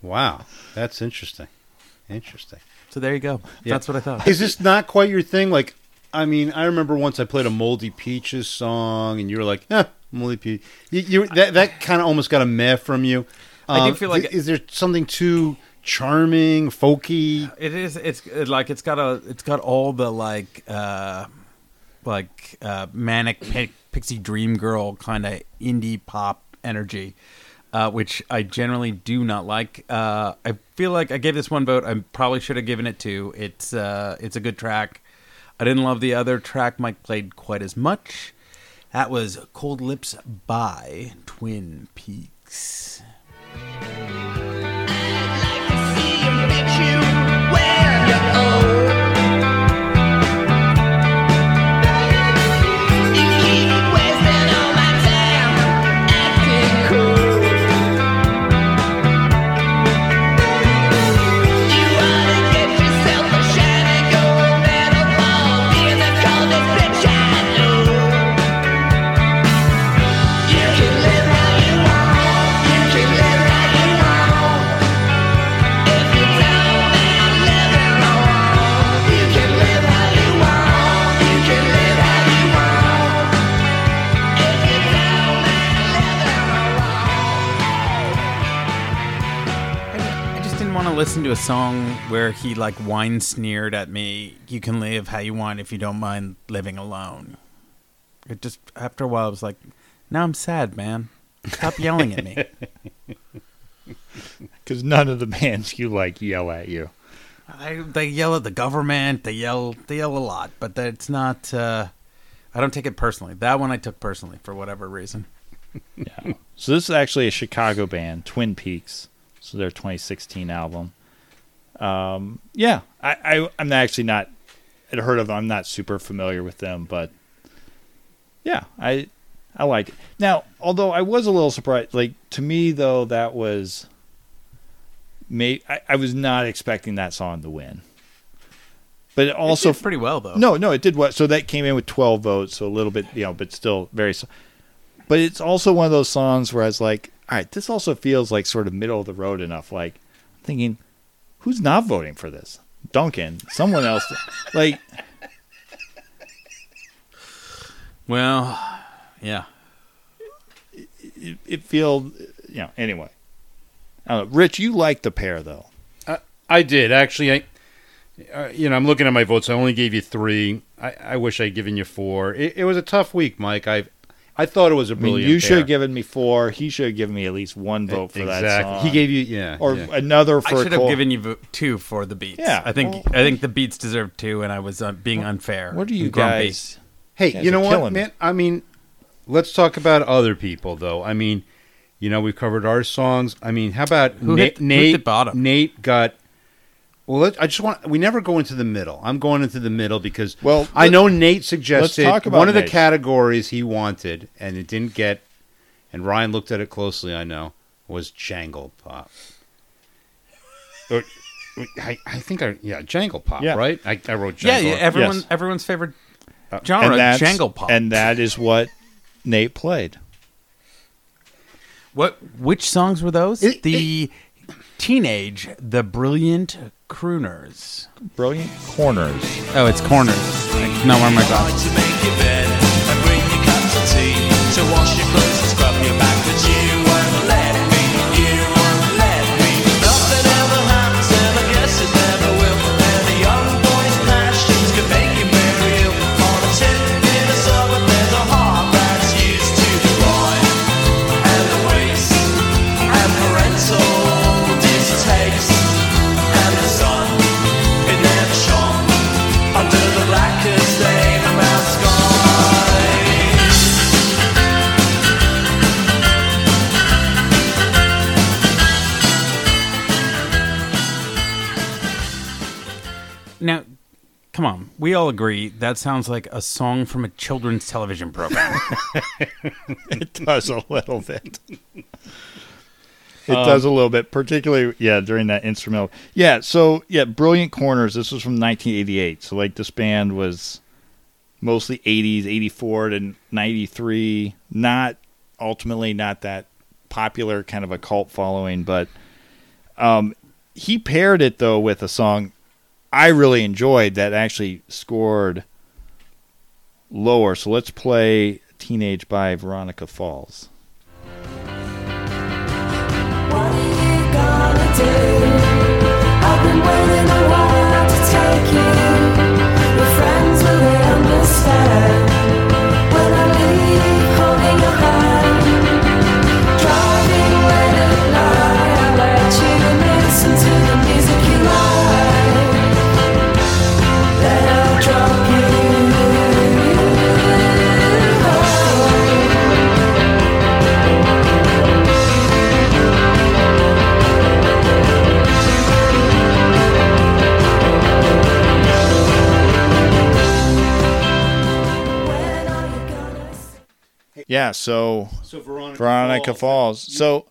wow, that's interesting. Interesting. So there you go. Yeah. That's what I thought. Is this not quite your thing? Like, I mean, I remember once I played a Moldy Peaches song, and you were like, "Eh, Peach." You, you that that kind of almost got a meh from you. I do Um, feel like- th- is there something too charming, folky? It is. It's it, like it's got a. It's got all the like, uh, like uh, manic pi- pixie dream girl kind of indie pop energy, uh, which I generally do not like. Uh, I feel like I gave this one vote. I probably should have given it two. It's uh, it's a good track. I didn't love the other track Mike played quite as much. That was Cold Lips by Twin Peaks. To listen to a song where he like wine sneered at me. You can live how you want if you don't mind living alone. It just after a while I was like, now I'm sad, man. Stop yelling at me. Because none of the bands you like yell at you. I, they yell at the government. They yell. They yell a lot, but it's not. Uh, I don't take it personally. That one I took personally for whatever reason. Yeah. so this is actually a Chicago band, Twin Peaks. So their 2016 album. Um, yeah, I, I I'm actually not. I'd heard of them. I'm not super familiar with them, but yeah, I I like it. Now, although I was a little surprised, like to me though, that was. May I, I was not expecting that song to win. But it also it did pretty well though. no, no, it did what? So that came in with 12 votes, so a little bit, you know, but still very. But it's also one of those songs where I was like, all right, this also feels like sort of middle of the road enough. Like, I'm thinking, who's not voting for this? Duncan, someone else. like, Well, yeah. it, it feels, you know, anyway. I know. Rich, you like the pair, though. I did actually. I, uh, you know, I'm looking at my votes. I only gave you three. I, I wish I'd given you four. It, it was a tough week, Mike. I, I thought it was a I mean, brilliant. you should have given me four. He should have given me at least one vote for that exactly. song. He gave you, yeah, or yeah. another for I should have Cole- given you two for the Beets. Yeah, I think well- I think the Beets deserve two, and I was uh, being unfair. What are you and grumpy. guys? Hey, guys you know what, killing me. man? I mean, let's talk about other people, though. I mean, you know, we've covered our songs. I mean, how about Who Na- hit- who Nate? hit bottom? Nate got. Well, let, I just want. We never go into the middle. I'm going into the middle because Well, I know Nate suggested talk about one of the categories he wanted, and it didn't get. And Ryan looked at it closely. I know was Jangle Pop. Or, I, I think I yeah Jangle Pop Yeah. right. I, I wrote Yeah, Jangle. yeah. Everyone, Yes. everyone's favorite Uh, genre, and jangle pop. and that is what Nate played. What? Which songs were those? It- the teenage, the brilliant crooners. Brilliant corners. Oh, it's corners. Like, no, where am I going? to make your bed and bring your cups of tea to wash your clothes and scrub your back, come on. We all agree that sounds like a song from a children's television program. It does a little bit. It does a little bit, particularly yeah during that instrumental. Yeah, so yeah, Brilliant Corners. This was from 1988. So like this band was mostly 80s, 84 to 93. Not ultimately not that popular, kind of a cult following, but um, he paired it though with a song I really enjoyed that actually scored lower. So let's play Teenage by Veronica Falls. What Yeah, so So Veronica, Veronica Falls. So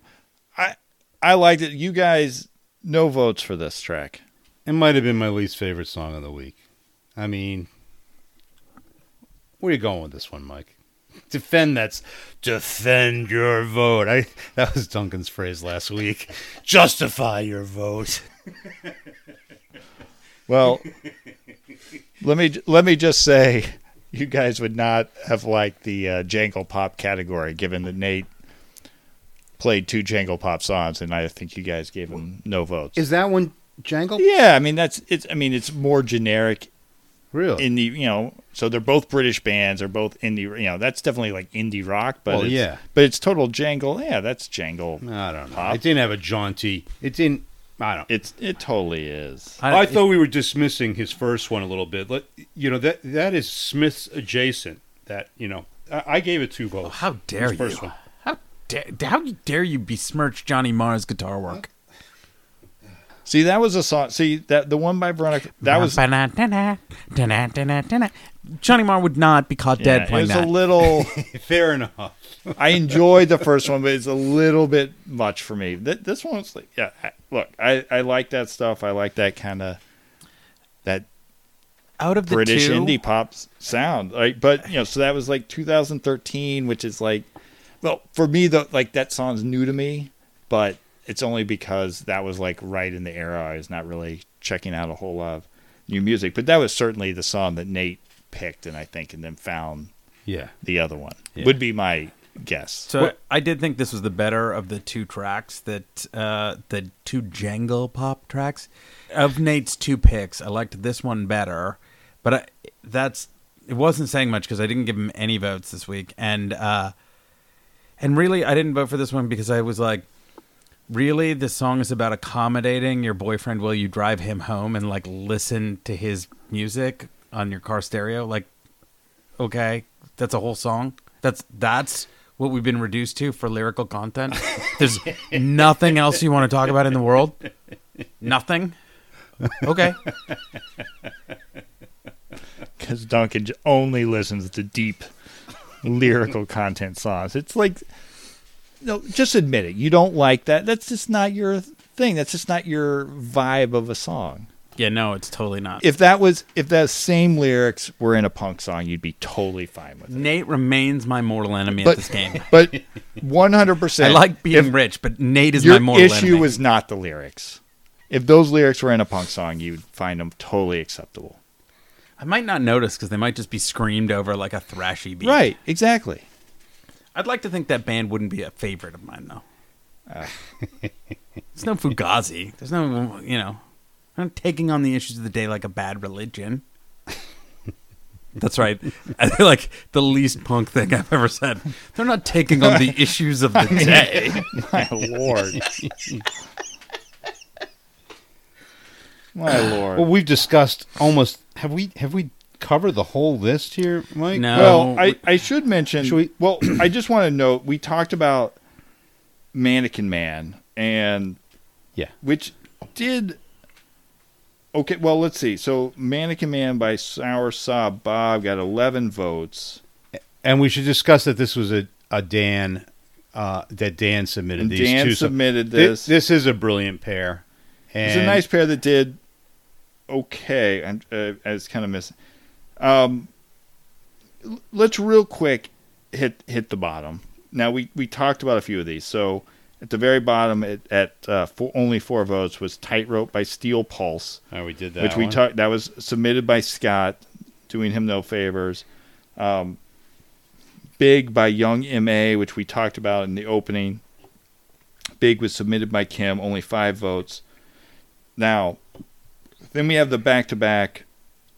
I I liked it. You guys no votes for this track. It might have been my least favorite song of the week. I mean, where are you going with this one, Mike? Defend that's defend your vote. I that was Duncan's phrase last week. Justify your vote. Well, let me let me just say, you guys would not have liked the uh, Jangle Pop category, given that Nate played two Jangle Pop songs, and I think you guys gave him no votes. Is that one Jangle? yeah, I mean that's it's. I mean it's more generic Really? in the you know. So they're both British bands. They're both indie. You know that's definitely like indie rock, but Well, yeah. but it's total Jangle. Yeah, that's Jangle. I don't know. Pop? It didn't have a jaunty. It didn't. I don't. It's it totally is. I, thought we were dismissing his first one a little bit. Let, you know that that is Smith's adjacent. That you know, I, I gave it two votes. How dare His first you? one. How dare, how dare you besmirch Johnny Marr's guitar work? See, that was a song. See that the one by Veronica. That was Johnny Marr would not be caught yeah, dead it playing was that. a little. Fair enough. I enjoyed the first one, but it's a little bit much for me. This one's like, yeah. I- Look, I I like that stuff. I like that kind of that Out of the British two, indie pop sound. Like, but you know, so that was like 2013, which is like, well, for me, though, like that song's new to me, but it's only because that was like right in the era I was not really checking out a whole lot of new music. But that was certainly the song that Nate picked, and I think, and then found Yeah. the other one. Yeah. Would be my guess. So I did think this was the better of the two tracks that uh, the two jangle pop tracks of Nate's two picks. I liked this one better, but I, that's it wasn't saying much because I didn't give him any votes this week, and uh, and really I didn't vote for this one because I was like, really, this song is about accommodating your boyfriend while you drive him home and like listen to his music on your car stereo, like okay, that's a whole song. That's that's what we've been reduced to for lyrical content. There's nothing else you want to talk about in the world. Nothing. Okay. because Duncan only listens to deep lyrical content songs. It's like, no, just admit it. You don't like that. That's just not your thing. That's just not your vibe of a song. Yeah, no, it's totally not. If that was, if that same lyrics were in a punk song, you'd be totally fine with it. Nate remains my mortal enemy But- at this game. But One hundred percent. I like being rich, but Nate is Your my mortal enemy. The issue enemy. was not the lyrics. If those lyrics were in a punk song, you'd find them totally acceptable. I might not notice because they might just be screamed over like a thrashy beat. Right? Exactly. I'd like to think that band wouldn't be a favorite of mine though. Ah. There's no Fugazi. There's no, you know, I'm taking on the issues of the day like a bad religion. That's right. I feel like the least punk thing I've ever said. They're not taking on the issues of the day. My lord. My lord. Well, we've discussed almost. Have we? Have we covered the whole list here, Mike? No. Well, I, I should mention. Should we- Well, I just want to note we talked about Mannequin Man and Yeah. which did okay. Well, let's see. So Mannequin Man by Sour Sob Bob got eleven votes. And we should discuss that this was a a Dan uh, that Dan submitted And these Dan two. So submitted thi- this. This is a brilliant pair. And It's a nice pair that did okay. I'm, uh, I was kind of missing. Um, let's real quick hit hit the bottom. Now we we talked about a few of these. So at the very bottom, at, at uh, four, only four votes was "Tightrope" by Steel Pulse, Oh, we did that. which we talked. That was submitted by Scott, doing him no favors. Um, Big by Young Ma, which we talked about in the opening. Big was submitted by Kim, only five votes. Now, then we have the back to back,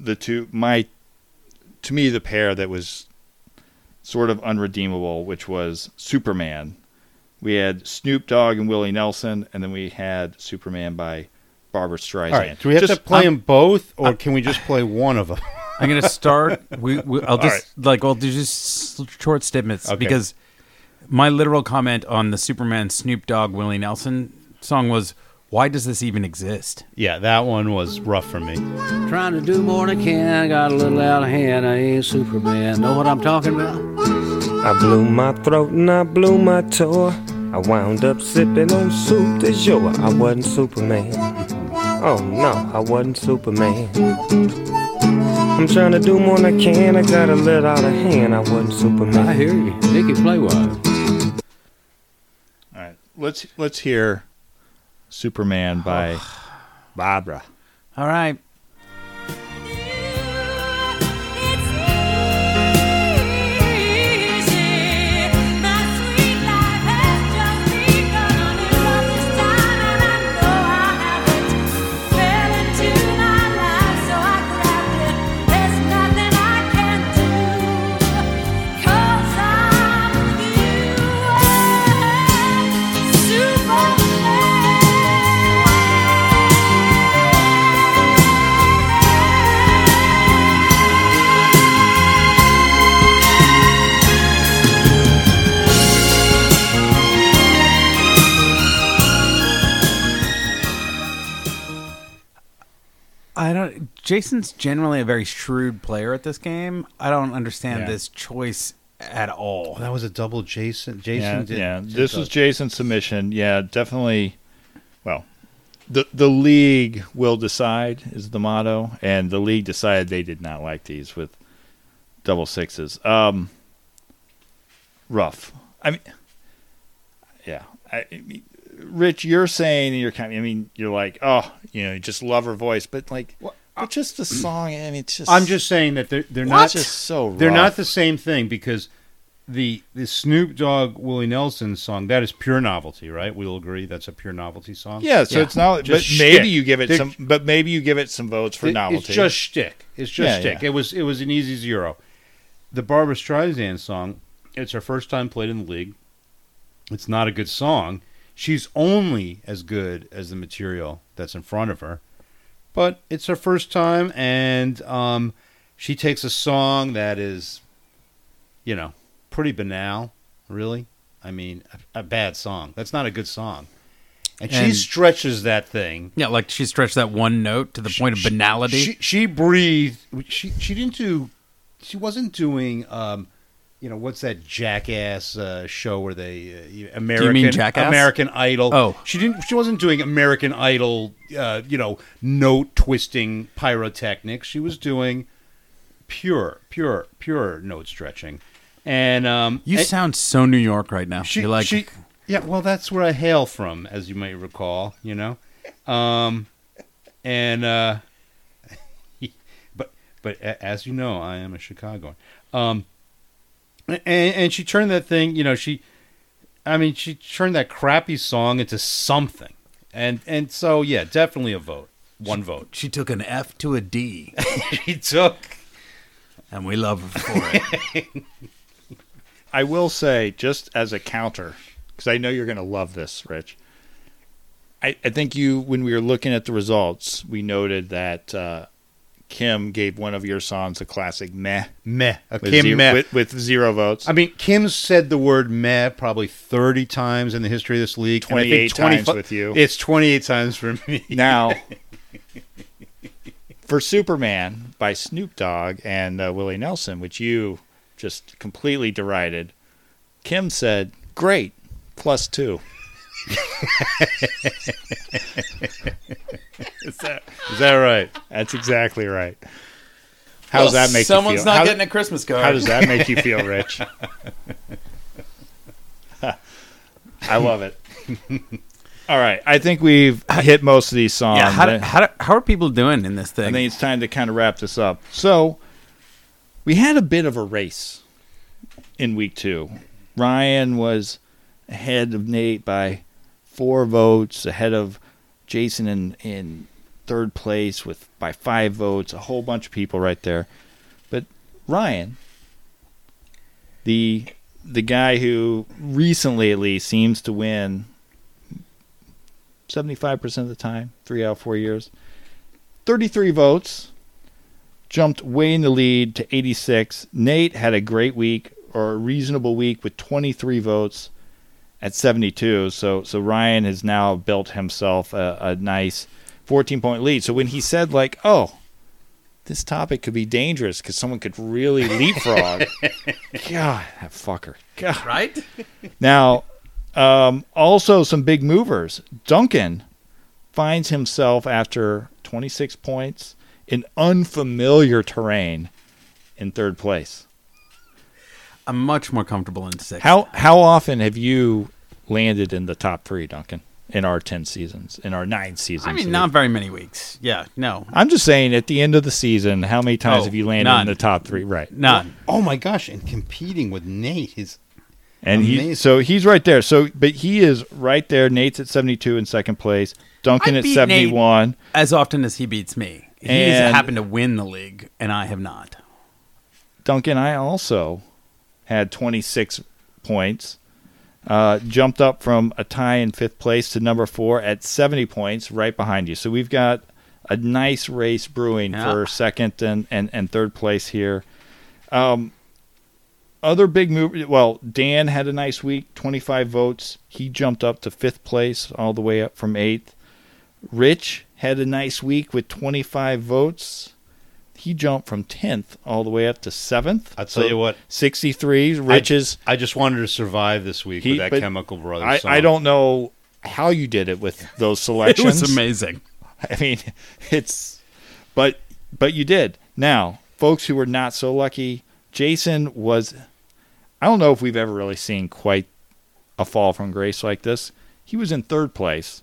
the two my to me the pair that was sort of unredeemable, which was Superman. We had Snoop Dogg and Willie Nelson, and then we had Superman by Barbra Streisand. All right. Do we have Just- to play I'm- them both, or can we just play one of them? I'm gonna start. We, we I'll just like I'll do just short snippets Okay. because my literal comment on the Superman Snoop Dogg Willie Nelson song was, "Why does this even exist?" yeah, that one was rough for me. Trying to do more than I can, I got a little out of hand. I ain't Superman. Know what I'm talking about? I blew my throat and I blew my toe. I wound up sipping on soup de jour. I wasn't Superman. Oh no, I wasn't Superman. I'm trying to do more than I can. I got a little out of hand. I wasn't Superman. I hear you. Nicky play wise. All right, let's let's hear Superman by Barbra. All right. Jason's generally a very shrewd player at this game. I don't understand Yeah. this choice at all. that was a double Jason. Jason Yeah, did. yeah. did This the- was Jason's submission. Yeah, definitely. Well, the the league will decide is the motto, and the league decided they did not like these with double sixes. Um, rough. I mean, yeah. I, I mean, Rich, you're saying you're kind. Of, I mean, you're like, oh, you know, you just love her voice, but like, but uh, just the song. I mean, it's just. I'm just saying that they're they're not just so. they're not the same thing because the the Snoop Dogg Willie Nelson song that is pure novelty, right? We'll agree that's a pure novelty song. Yeah, so it's not. But Just maybe you give it They- some. But maybe you give it some votes for It- novelty. It's just shtick. It's just Yeah, shtick. yeah. It was it was an easy zero. The Barbra Streisand song. It's her first time played in the league. It's not a good song. She's only as good as the material that's in front of her, but it's her first time, and um, she takes a song that is, you know, pretty banal. Really, I mean, a, a bad song. That's not a good song, and, she stretches that thing. Yeah, like she stretched that one note to the point of banality. She she breathed. She she didn't do. She wasn't doing. Um, you know what's that jackass uh, show where they uh, American Jackass? American Idol? Oh. she didn't. She wasn't doing American Idol. Uh, you know, note twisting pyrotechnics. She was doing pure, pure, pure note stretching. And um, You and sound so New York right now. she, You're like, she, yeah, well, that's where I hail from, as you might recall. You know, um, and uh, but but as you know, I am a Chicagoan. Um, and and she turned that thing. You know, she, I mean, she turned that crappy song into something. And and so yeah, definitely a vote. One vote. she took an F to a D, She took. and we love her for it. I will say, just as a counter, because I know you're going to love this, Rich. I, I think you, when we were looking at the results, we noted that uh, Kim gave one of your songs a classic meh. Meh. A With, Kim zero, meh. With, with zero votes. I mean, Kim said the word meh probably 30 times in the history of this league. and I think 28 times 25 with you. It's 28 times for me. Now, for Superman by Snoop Dogg and uh, Willie Nelson, which you just completely derided, Kim said, "Great, plus two. Is that, is that right? That's exactly right. How does that make Someone's you feel? not how, getting a Christmas card. how does that make you feel, Rich? I love it. All right, I think we've hit most of these songs. yeah, how, do, how, do, how are people doing in this thing? I think it's time to kind of wrap this up. So, we had a bit of a race in week two. Ryan was ahead of Nate by four votes, ahead of Jason in, in third place with by five votes, a whole bunch of people right there. But Ryan, the the guy who recently at least seems to win 75% of the time, three out of four years. 33 votes, jumped way in the lead to 86. Nate had a great week or a reasonable week with 23 votes at 72. So so Ryan has now built himself a, a nice 14 point lead. So when he said like, "Oh, this topic could be dangerous because someone could really leapfrog," God, that fucker. God. right? Now, um, also some big movers. Duncan finds himself after 26 points in unfamiliar terrain in third place. I'm much more comfortable in six. How how often have you landed in the top three, Duncan? In our 10 seasons, in our nine seasons. I mean, not very many weeks. Yeah, no, I'm just saying, at the end of the season, how many times Oh, have you landed none. in the top three? Right. none. Oh my gosh! And competing with Nate is And he Amazing. so he's right there. So but he is right there. Nate's at 72 in second place. Duncan I at beat 71. As often as he beats me, he's And- happened to win the league, and I have not. Duncan, I also had 26 points. Uh, jumped up from a tie in fifth place to number four at 70 points, right behind you. So we've got a nice race brewing Yeah. for second and, and, and third place here. Um, other big move. Well, Dan had a nice week, 25 votes. He jumped up to fifth place, all the way up from eighth. Rich had a nice week with 25 votes. He jumped from 10th all the way up to 7th. I'll tell you what. 63. Rich is. I just wanted to survive this week He- with that Chemical Brothers I, song. I don't know how you did it with those selections. It selections. was amazing. I mean, it's. But but you did. Now, folks who were not so lucky, Jason was. I don't know if we've ever really seen quite a fall from grace like this. He was in third place.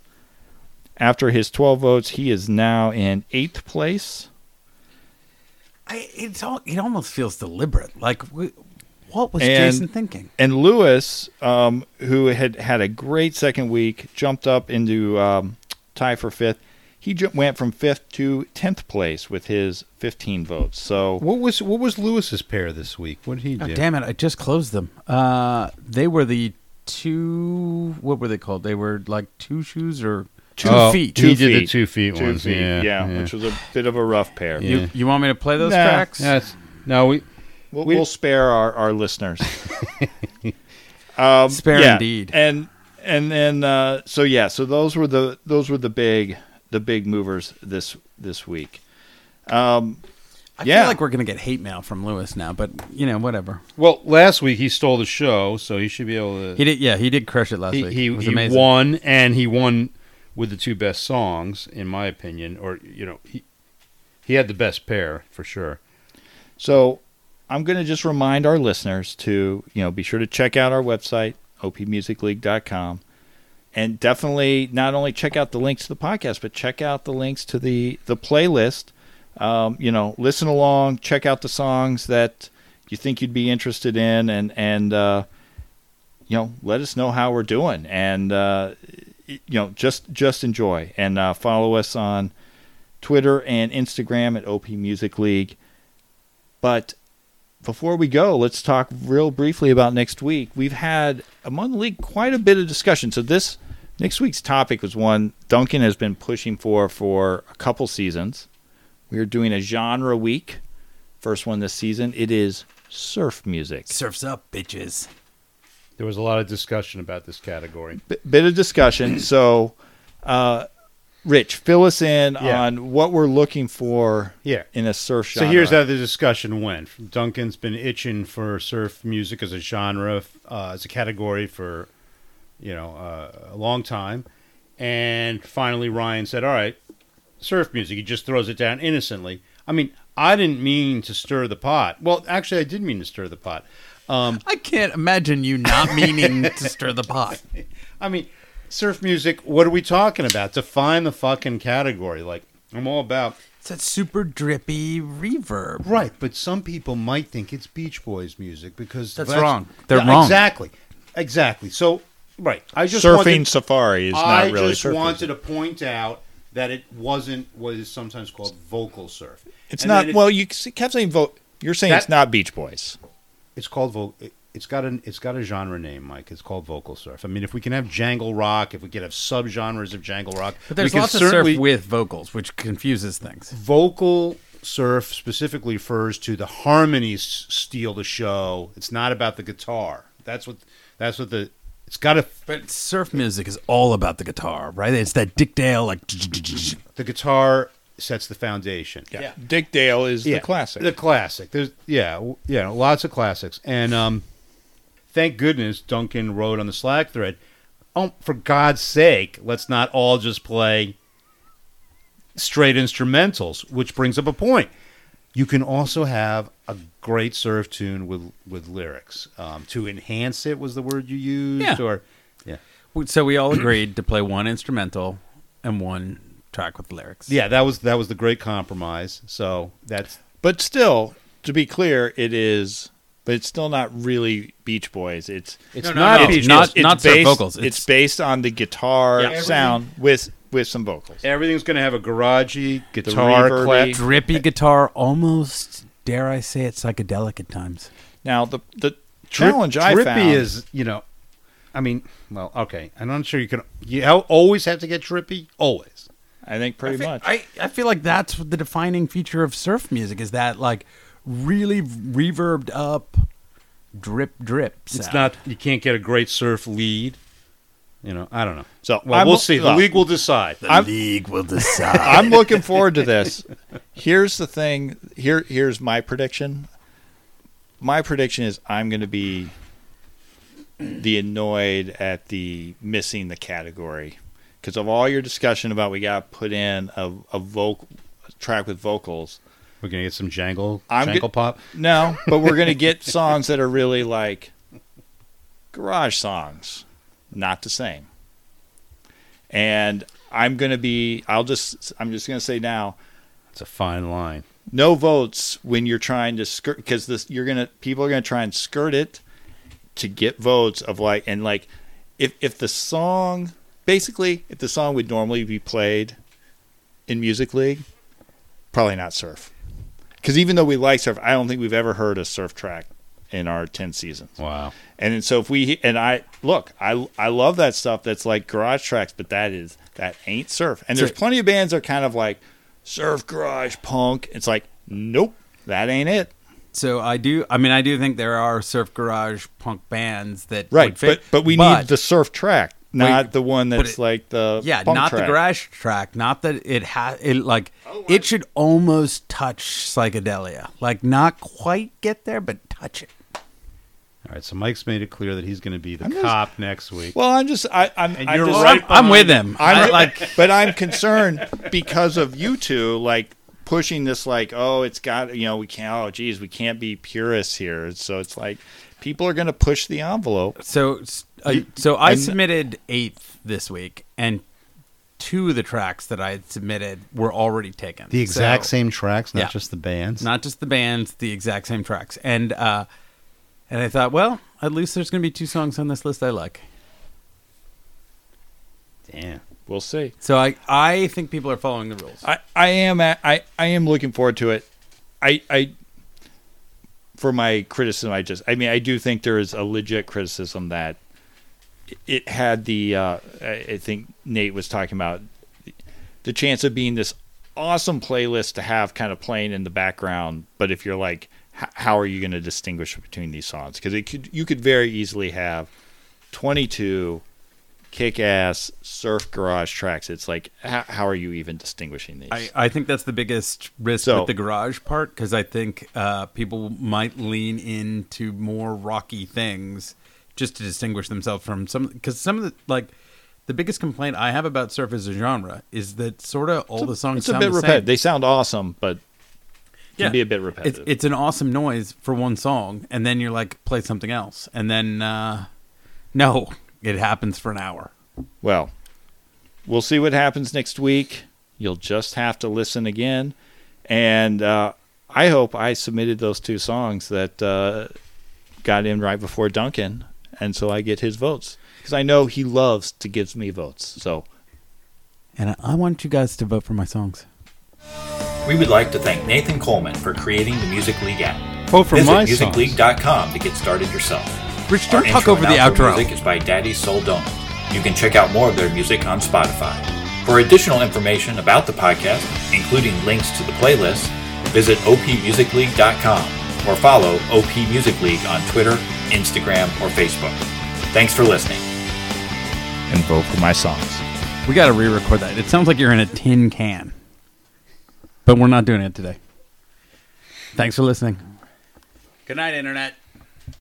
After his 12 votes, he is now in eighth place. I, it's all. It almost feels deliberate. Like, wh- what was And- Jason thinking? And Lewis, um, who had had a great second week, jumped up into um, tie for fifth. He ju- went from fifth to tenth place with his 15 votes. So What was what was Lewis's pair this week? What did he Oh, do? damn it! I just closed them. Uh, they were the two. What were they called? They were like two shoes or two Oh, feet. He Two did the feet. two feet two ones. feet, yeah, yeah. which was a bit of a rough pair. Yeah. You, you want me to play those Nah. tracks? Yes. No, we We'll, We- we'll spare our, our listeners. um, Spare yeah, indeed. And and then uh, so yeah, so those were the those were the big the big movers this this week. Um, I Yeah. feel like we're gonna get hate mail from Lewis now, but you know, whatever. well last week he stole the show, so he should be able to. He did. Yeah, he did crush it last he, week. he, it was he amazing. won, and he won with the two best songs, in my opinion. Or you know, he he had the best pair for sure. So I'm going to just remind our listeners to, you know, be sure to check out our website, opmusicleague.com. And definitely not only check out the links to the podcast, but check out the links to the, the playlist. Um, you know, listen along, check out the songs that you think you'd be interested in, and, and uh, you know, let us know how we're doing. And, uh, you know, just just enjoy. And uh, follow us on Twitter and Instagram at OP Music League. But before we go, let's talk real briefly about next week. We've had among the league quite a bit of discussion. So this next week's topic was one Duncan has been pushing for for a couple seasons. We are doing a genre week. First one this season. It is surf music. Surfs up, bitches. There was a lot of discussion about this category. B- bit of discussion. So, uh, Rich, fill us in Yeah. on what we're looking for Yeah. in a surf genre. So here's how the discussion went. Duncan's been itching for surf music as a genre, uh, as a category for, you know, uh, a long time, and finally Ryan said, "All right, surf music." He just throws it down innocently. I mean, I didn't mean to stir the pot. Well, actually, I did mean to stir the pot. Um, I can't imagine you not meaning to stir the pot. I mean, surf music. What are we talking about? Define the fucking category. Like, I'm all about It's that super drippy reverb. Right, but some people might think it's Beach Boys music because That's wrong. They're Yeah, wrong. Exactly, exactly. So, right, I just Surfing wanted, Safari is I not really I just surf wanted to point out that it wasn't what is sometimes called vocal surf. It's And not. it- well, you kept saying vote. You're saying That- it's not Beach Boys. It's called vocal. It's got an it's got a genre name, Mike. It's called vocal surf. I mean, if we can have jangle rock, if we can have subgenres of jangle rock, But we there's can lots of surf with vocals, which confuses things. vocal surf specifically refers to the harmonies steal the show. It's not about the guitar. That's what that's what the it's got to But surf music is all about the guitar, right? It's that Dick Dale like. the guitar sets the foundation. Yeah. Dick Dale is Yeah, the classic. The classic. There's yeah, yeah, lots of classics. And um thank goodness Duncan wrote on the Slack thread, "Oh, for God's sake, let's not all just play straight instrumentals," which brings up a point. You can also have a great surf tune with with lyrics. Um, to enhance it was the word you used Yeah. or yeah. So we all agreed to play one instrumental and one track with the lyrics. Yeah, that was that was the great compromise. So that's but still, to be clear, it is. But it's still not really Beach Boys. It's it's No, no, not no. Beach Not- Boys. not surf based, vocals. It's, It's- based on the guitar Yeah. sound with with some vocals. Everything's going to have a garagey guitar reverby. clap. Drippy guitar, almost dare I say it, psychedelic at times. Now the the Trip- challenge I Trippy found is, you know, I mean, well, okay. I'm not sure you can. You always have to get trippy. Always. I think pretty I, much. I, I feel like that's the defining feature of surf music is that like really reverbed up drip drip. It's not. You can't get a great surf lead. You know, I don't know. So Well, I'm- we'll see. The look, league will decide. The I'm- league will decide. I'm looking forward to this. Here's the thing. Here, here's my prediction. My prediction is I'm going to be the annoyed at the missing the category because of all your discussion about we got to put in a a vocal track with vocals. We're gonna get some jangle, I'm jangle get- pop. No, but we're going to get songs that are really like garage songs, not the same. And I'm going to be. I'll just. I'm just going to say now. It's a fine line. no votes when you're trying to skirt because this you're gonna people are gonna try and skirt it to get votes of like and like if if the song basically if the song would normally be played in music league probably not surf because even though we like surf i don't think we've ever heard a surf track in our 10 seasons Wow. and so if we and I look, I I love that stuff that's like garage tracks, but that is that ain't surf. And there's plenty of bands that are kind of like surf garage punk. It's like nope, that ain't it. So I do. I mean, I do think there are surf garage punk bands that Right, but but we need the surf track, not the one that's it- like the yeah, punk not track. the garage track. Not that it has it like oh, it should almost touch psychedelia, like not quite get there, but touch it. All right. So Mike's made it clear that he's going to be the I'm just- cop next week. Well, I'm just I I'm, And I'm you're just, right I'm, I'm with him. I'm like but I'm concerned because of you two. Like pushing this like, oh, it's got you know we can't. Oh, geez, we can't be purists here. So it's like people are going to push the envelope. So, s- uh, so I and- submitted eighth this week, and two of the tracks that I had submitted were already taken. The exact So- same tracks, not Yeah. just the bands. not just the bands, the exact same tracks. And uh, and I thought, well, at least there's going to be two songs on this list I like. Damn. We'll see. So I I think people are following the rules. I, I am at, I, I am looking forward to it. I I for my criticism, I just I mean I do think there is a legit criticism that it had the uh, I think Nate was talking about the chance of being this awesome playlist to have kind of playing in the background. But if you're like, h- how are you going to distinguish between these songs? Because it could you could very easily have 22 kick-ass surf garage tracks. It's like how, how are you even distinguishing these? I, I think that's the biggest risk So- with the garage part because I think uh, people might lean into more rocky things just to distinguish themselves from some. Because some of the like the biggest complaint I have about surf as a genre is that sort of all the songs it's a bit the repetitive. same. They sound awesome, but can Yeah. be a bit It's repetitive. it's an awesome noise for one song, and then you're like play something else, and then uh, no, it happens for an hour. well, we'll see what happens next week. You'll just have to listen again, and uh, I hope I submitted those two songs that uh, got in right before Duncan, and so I get his votes because I know he loves to give me votes. So And I, I want you guys to vote for my songs. We would like to thank Nathan Coleman for creating the Music League app. Vote for Visit my songs. musicleague.com to get started yourself. Rich, Our don't talk intro over and the outro outro. music is by Daddy Soul Donut. You can check out more of their music on Spotify. For additional information about the podcast, including links to the playlist, visit opmusicleague.com or follow OP Music League on Twitter, Instagram, or Facebook. Thanks for listening. and vote for my songs. We got to re-record that. It sounds like you're in a tin can, but we're not doing it today. Thanks for listening. Good night, internet.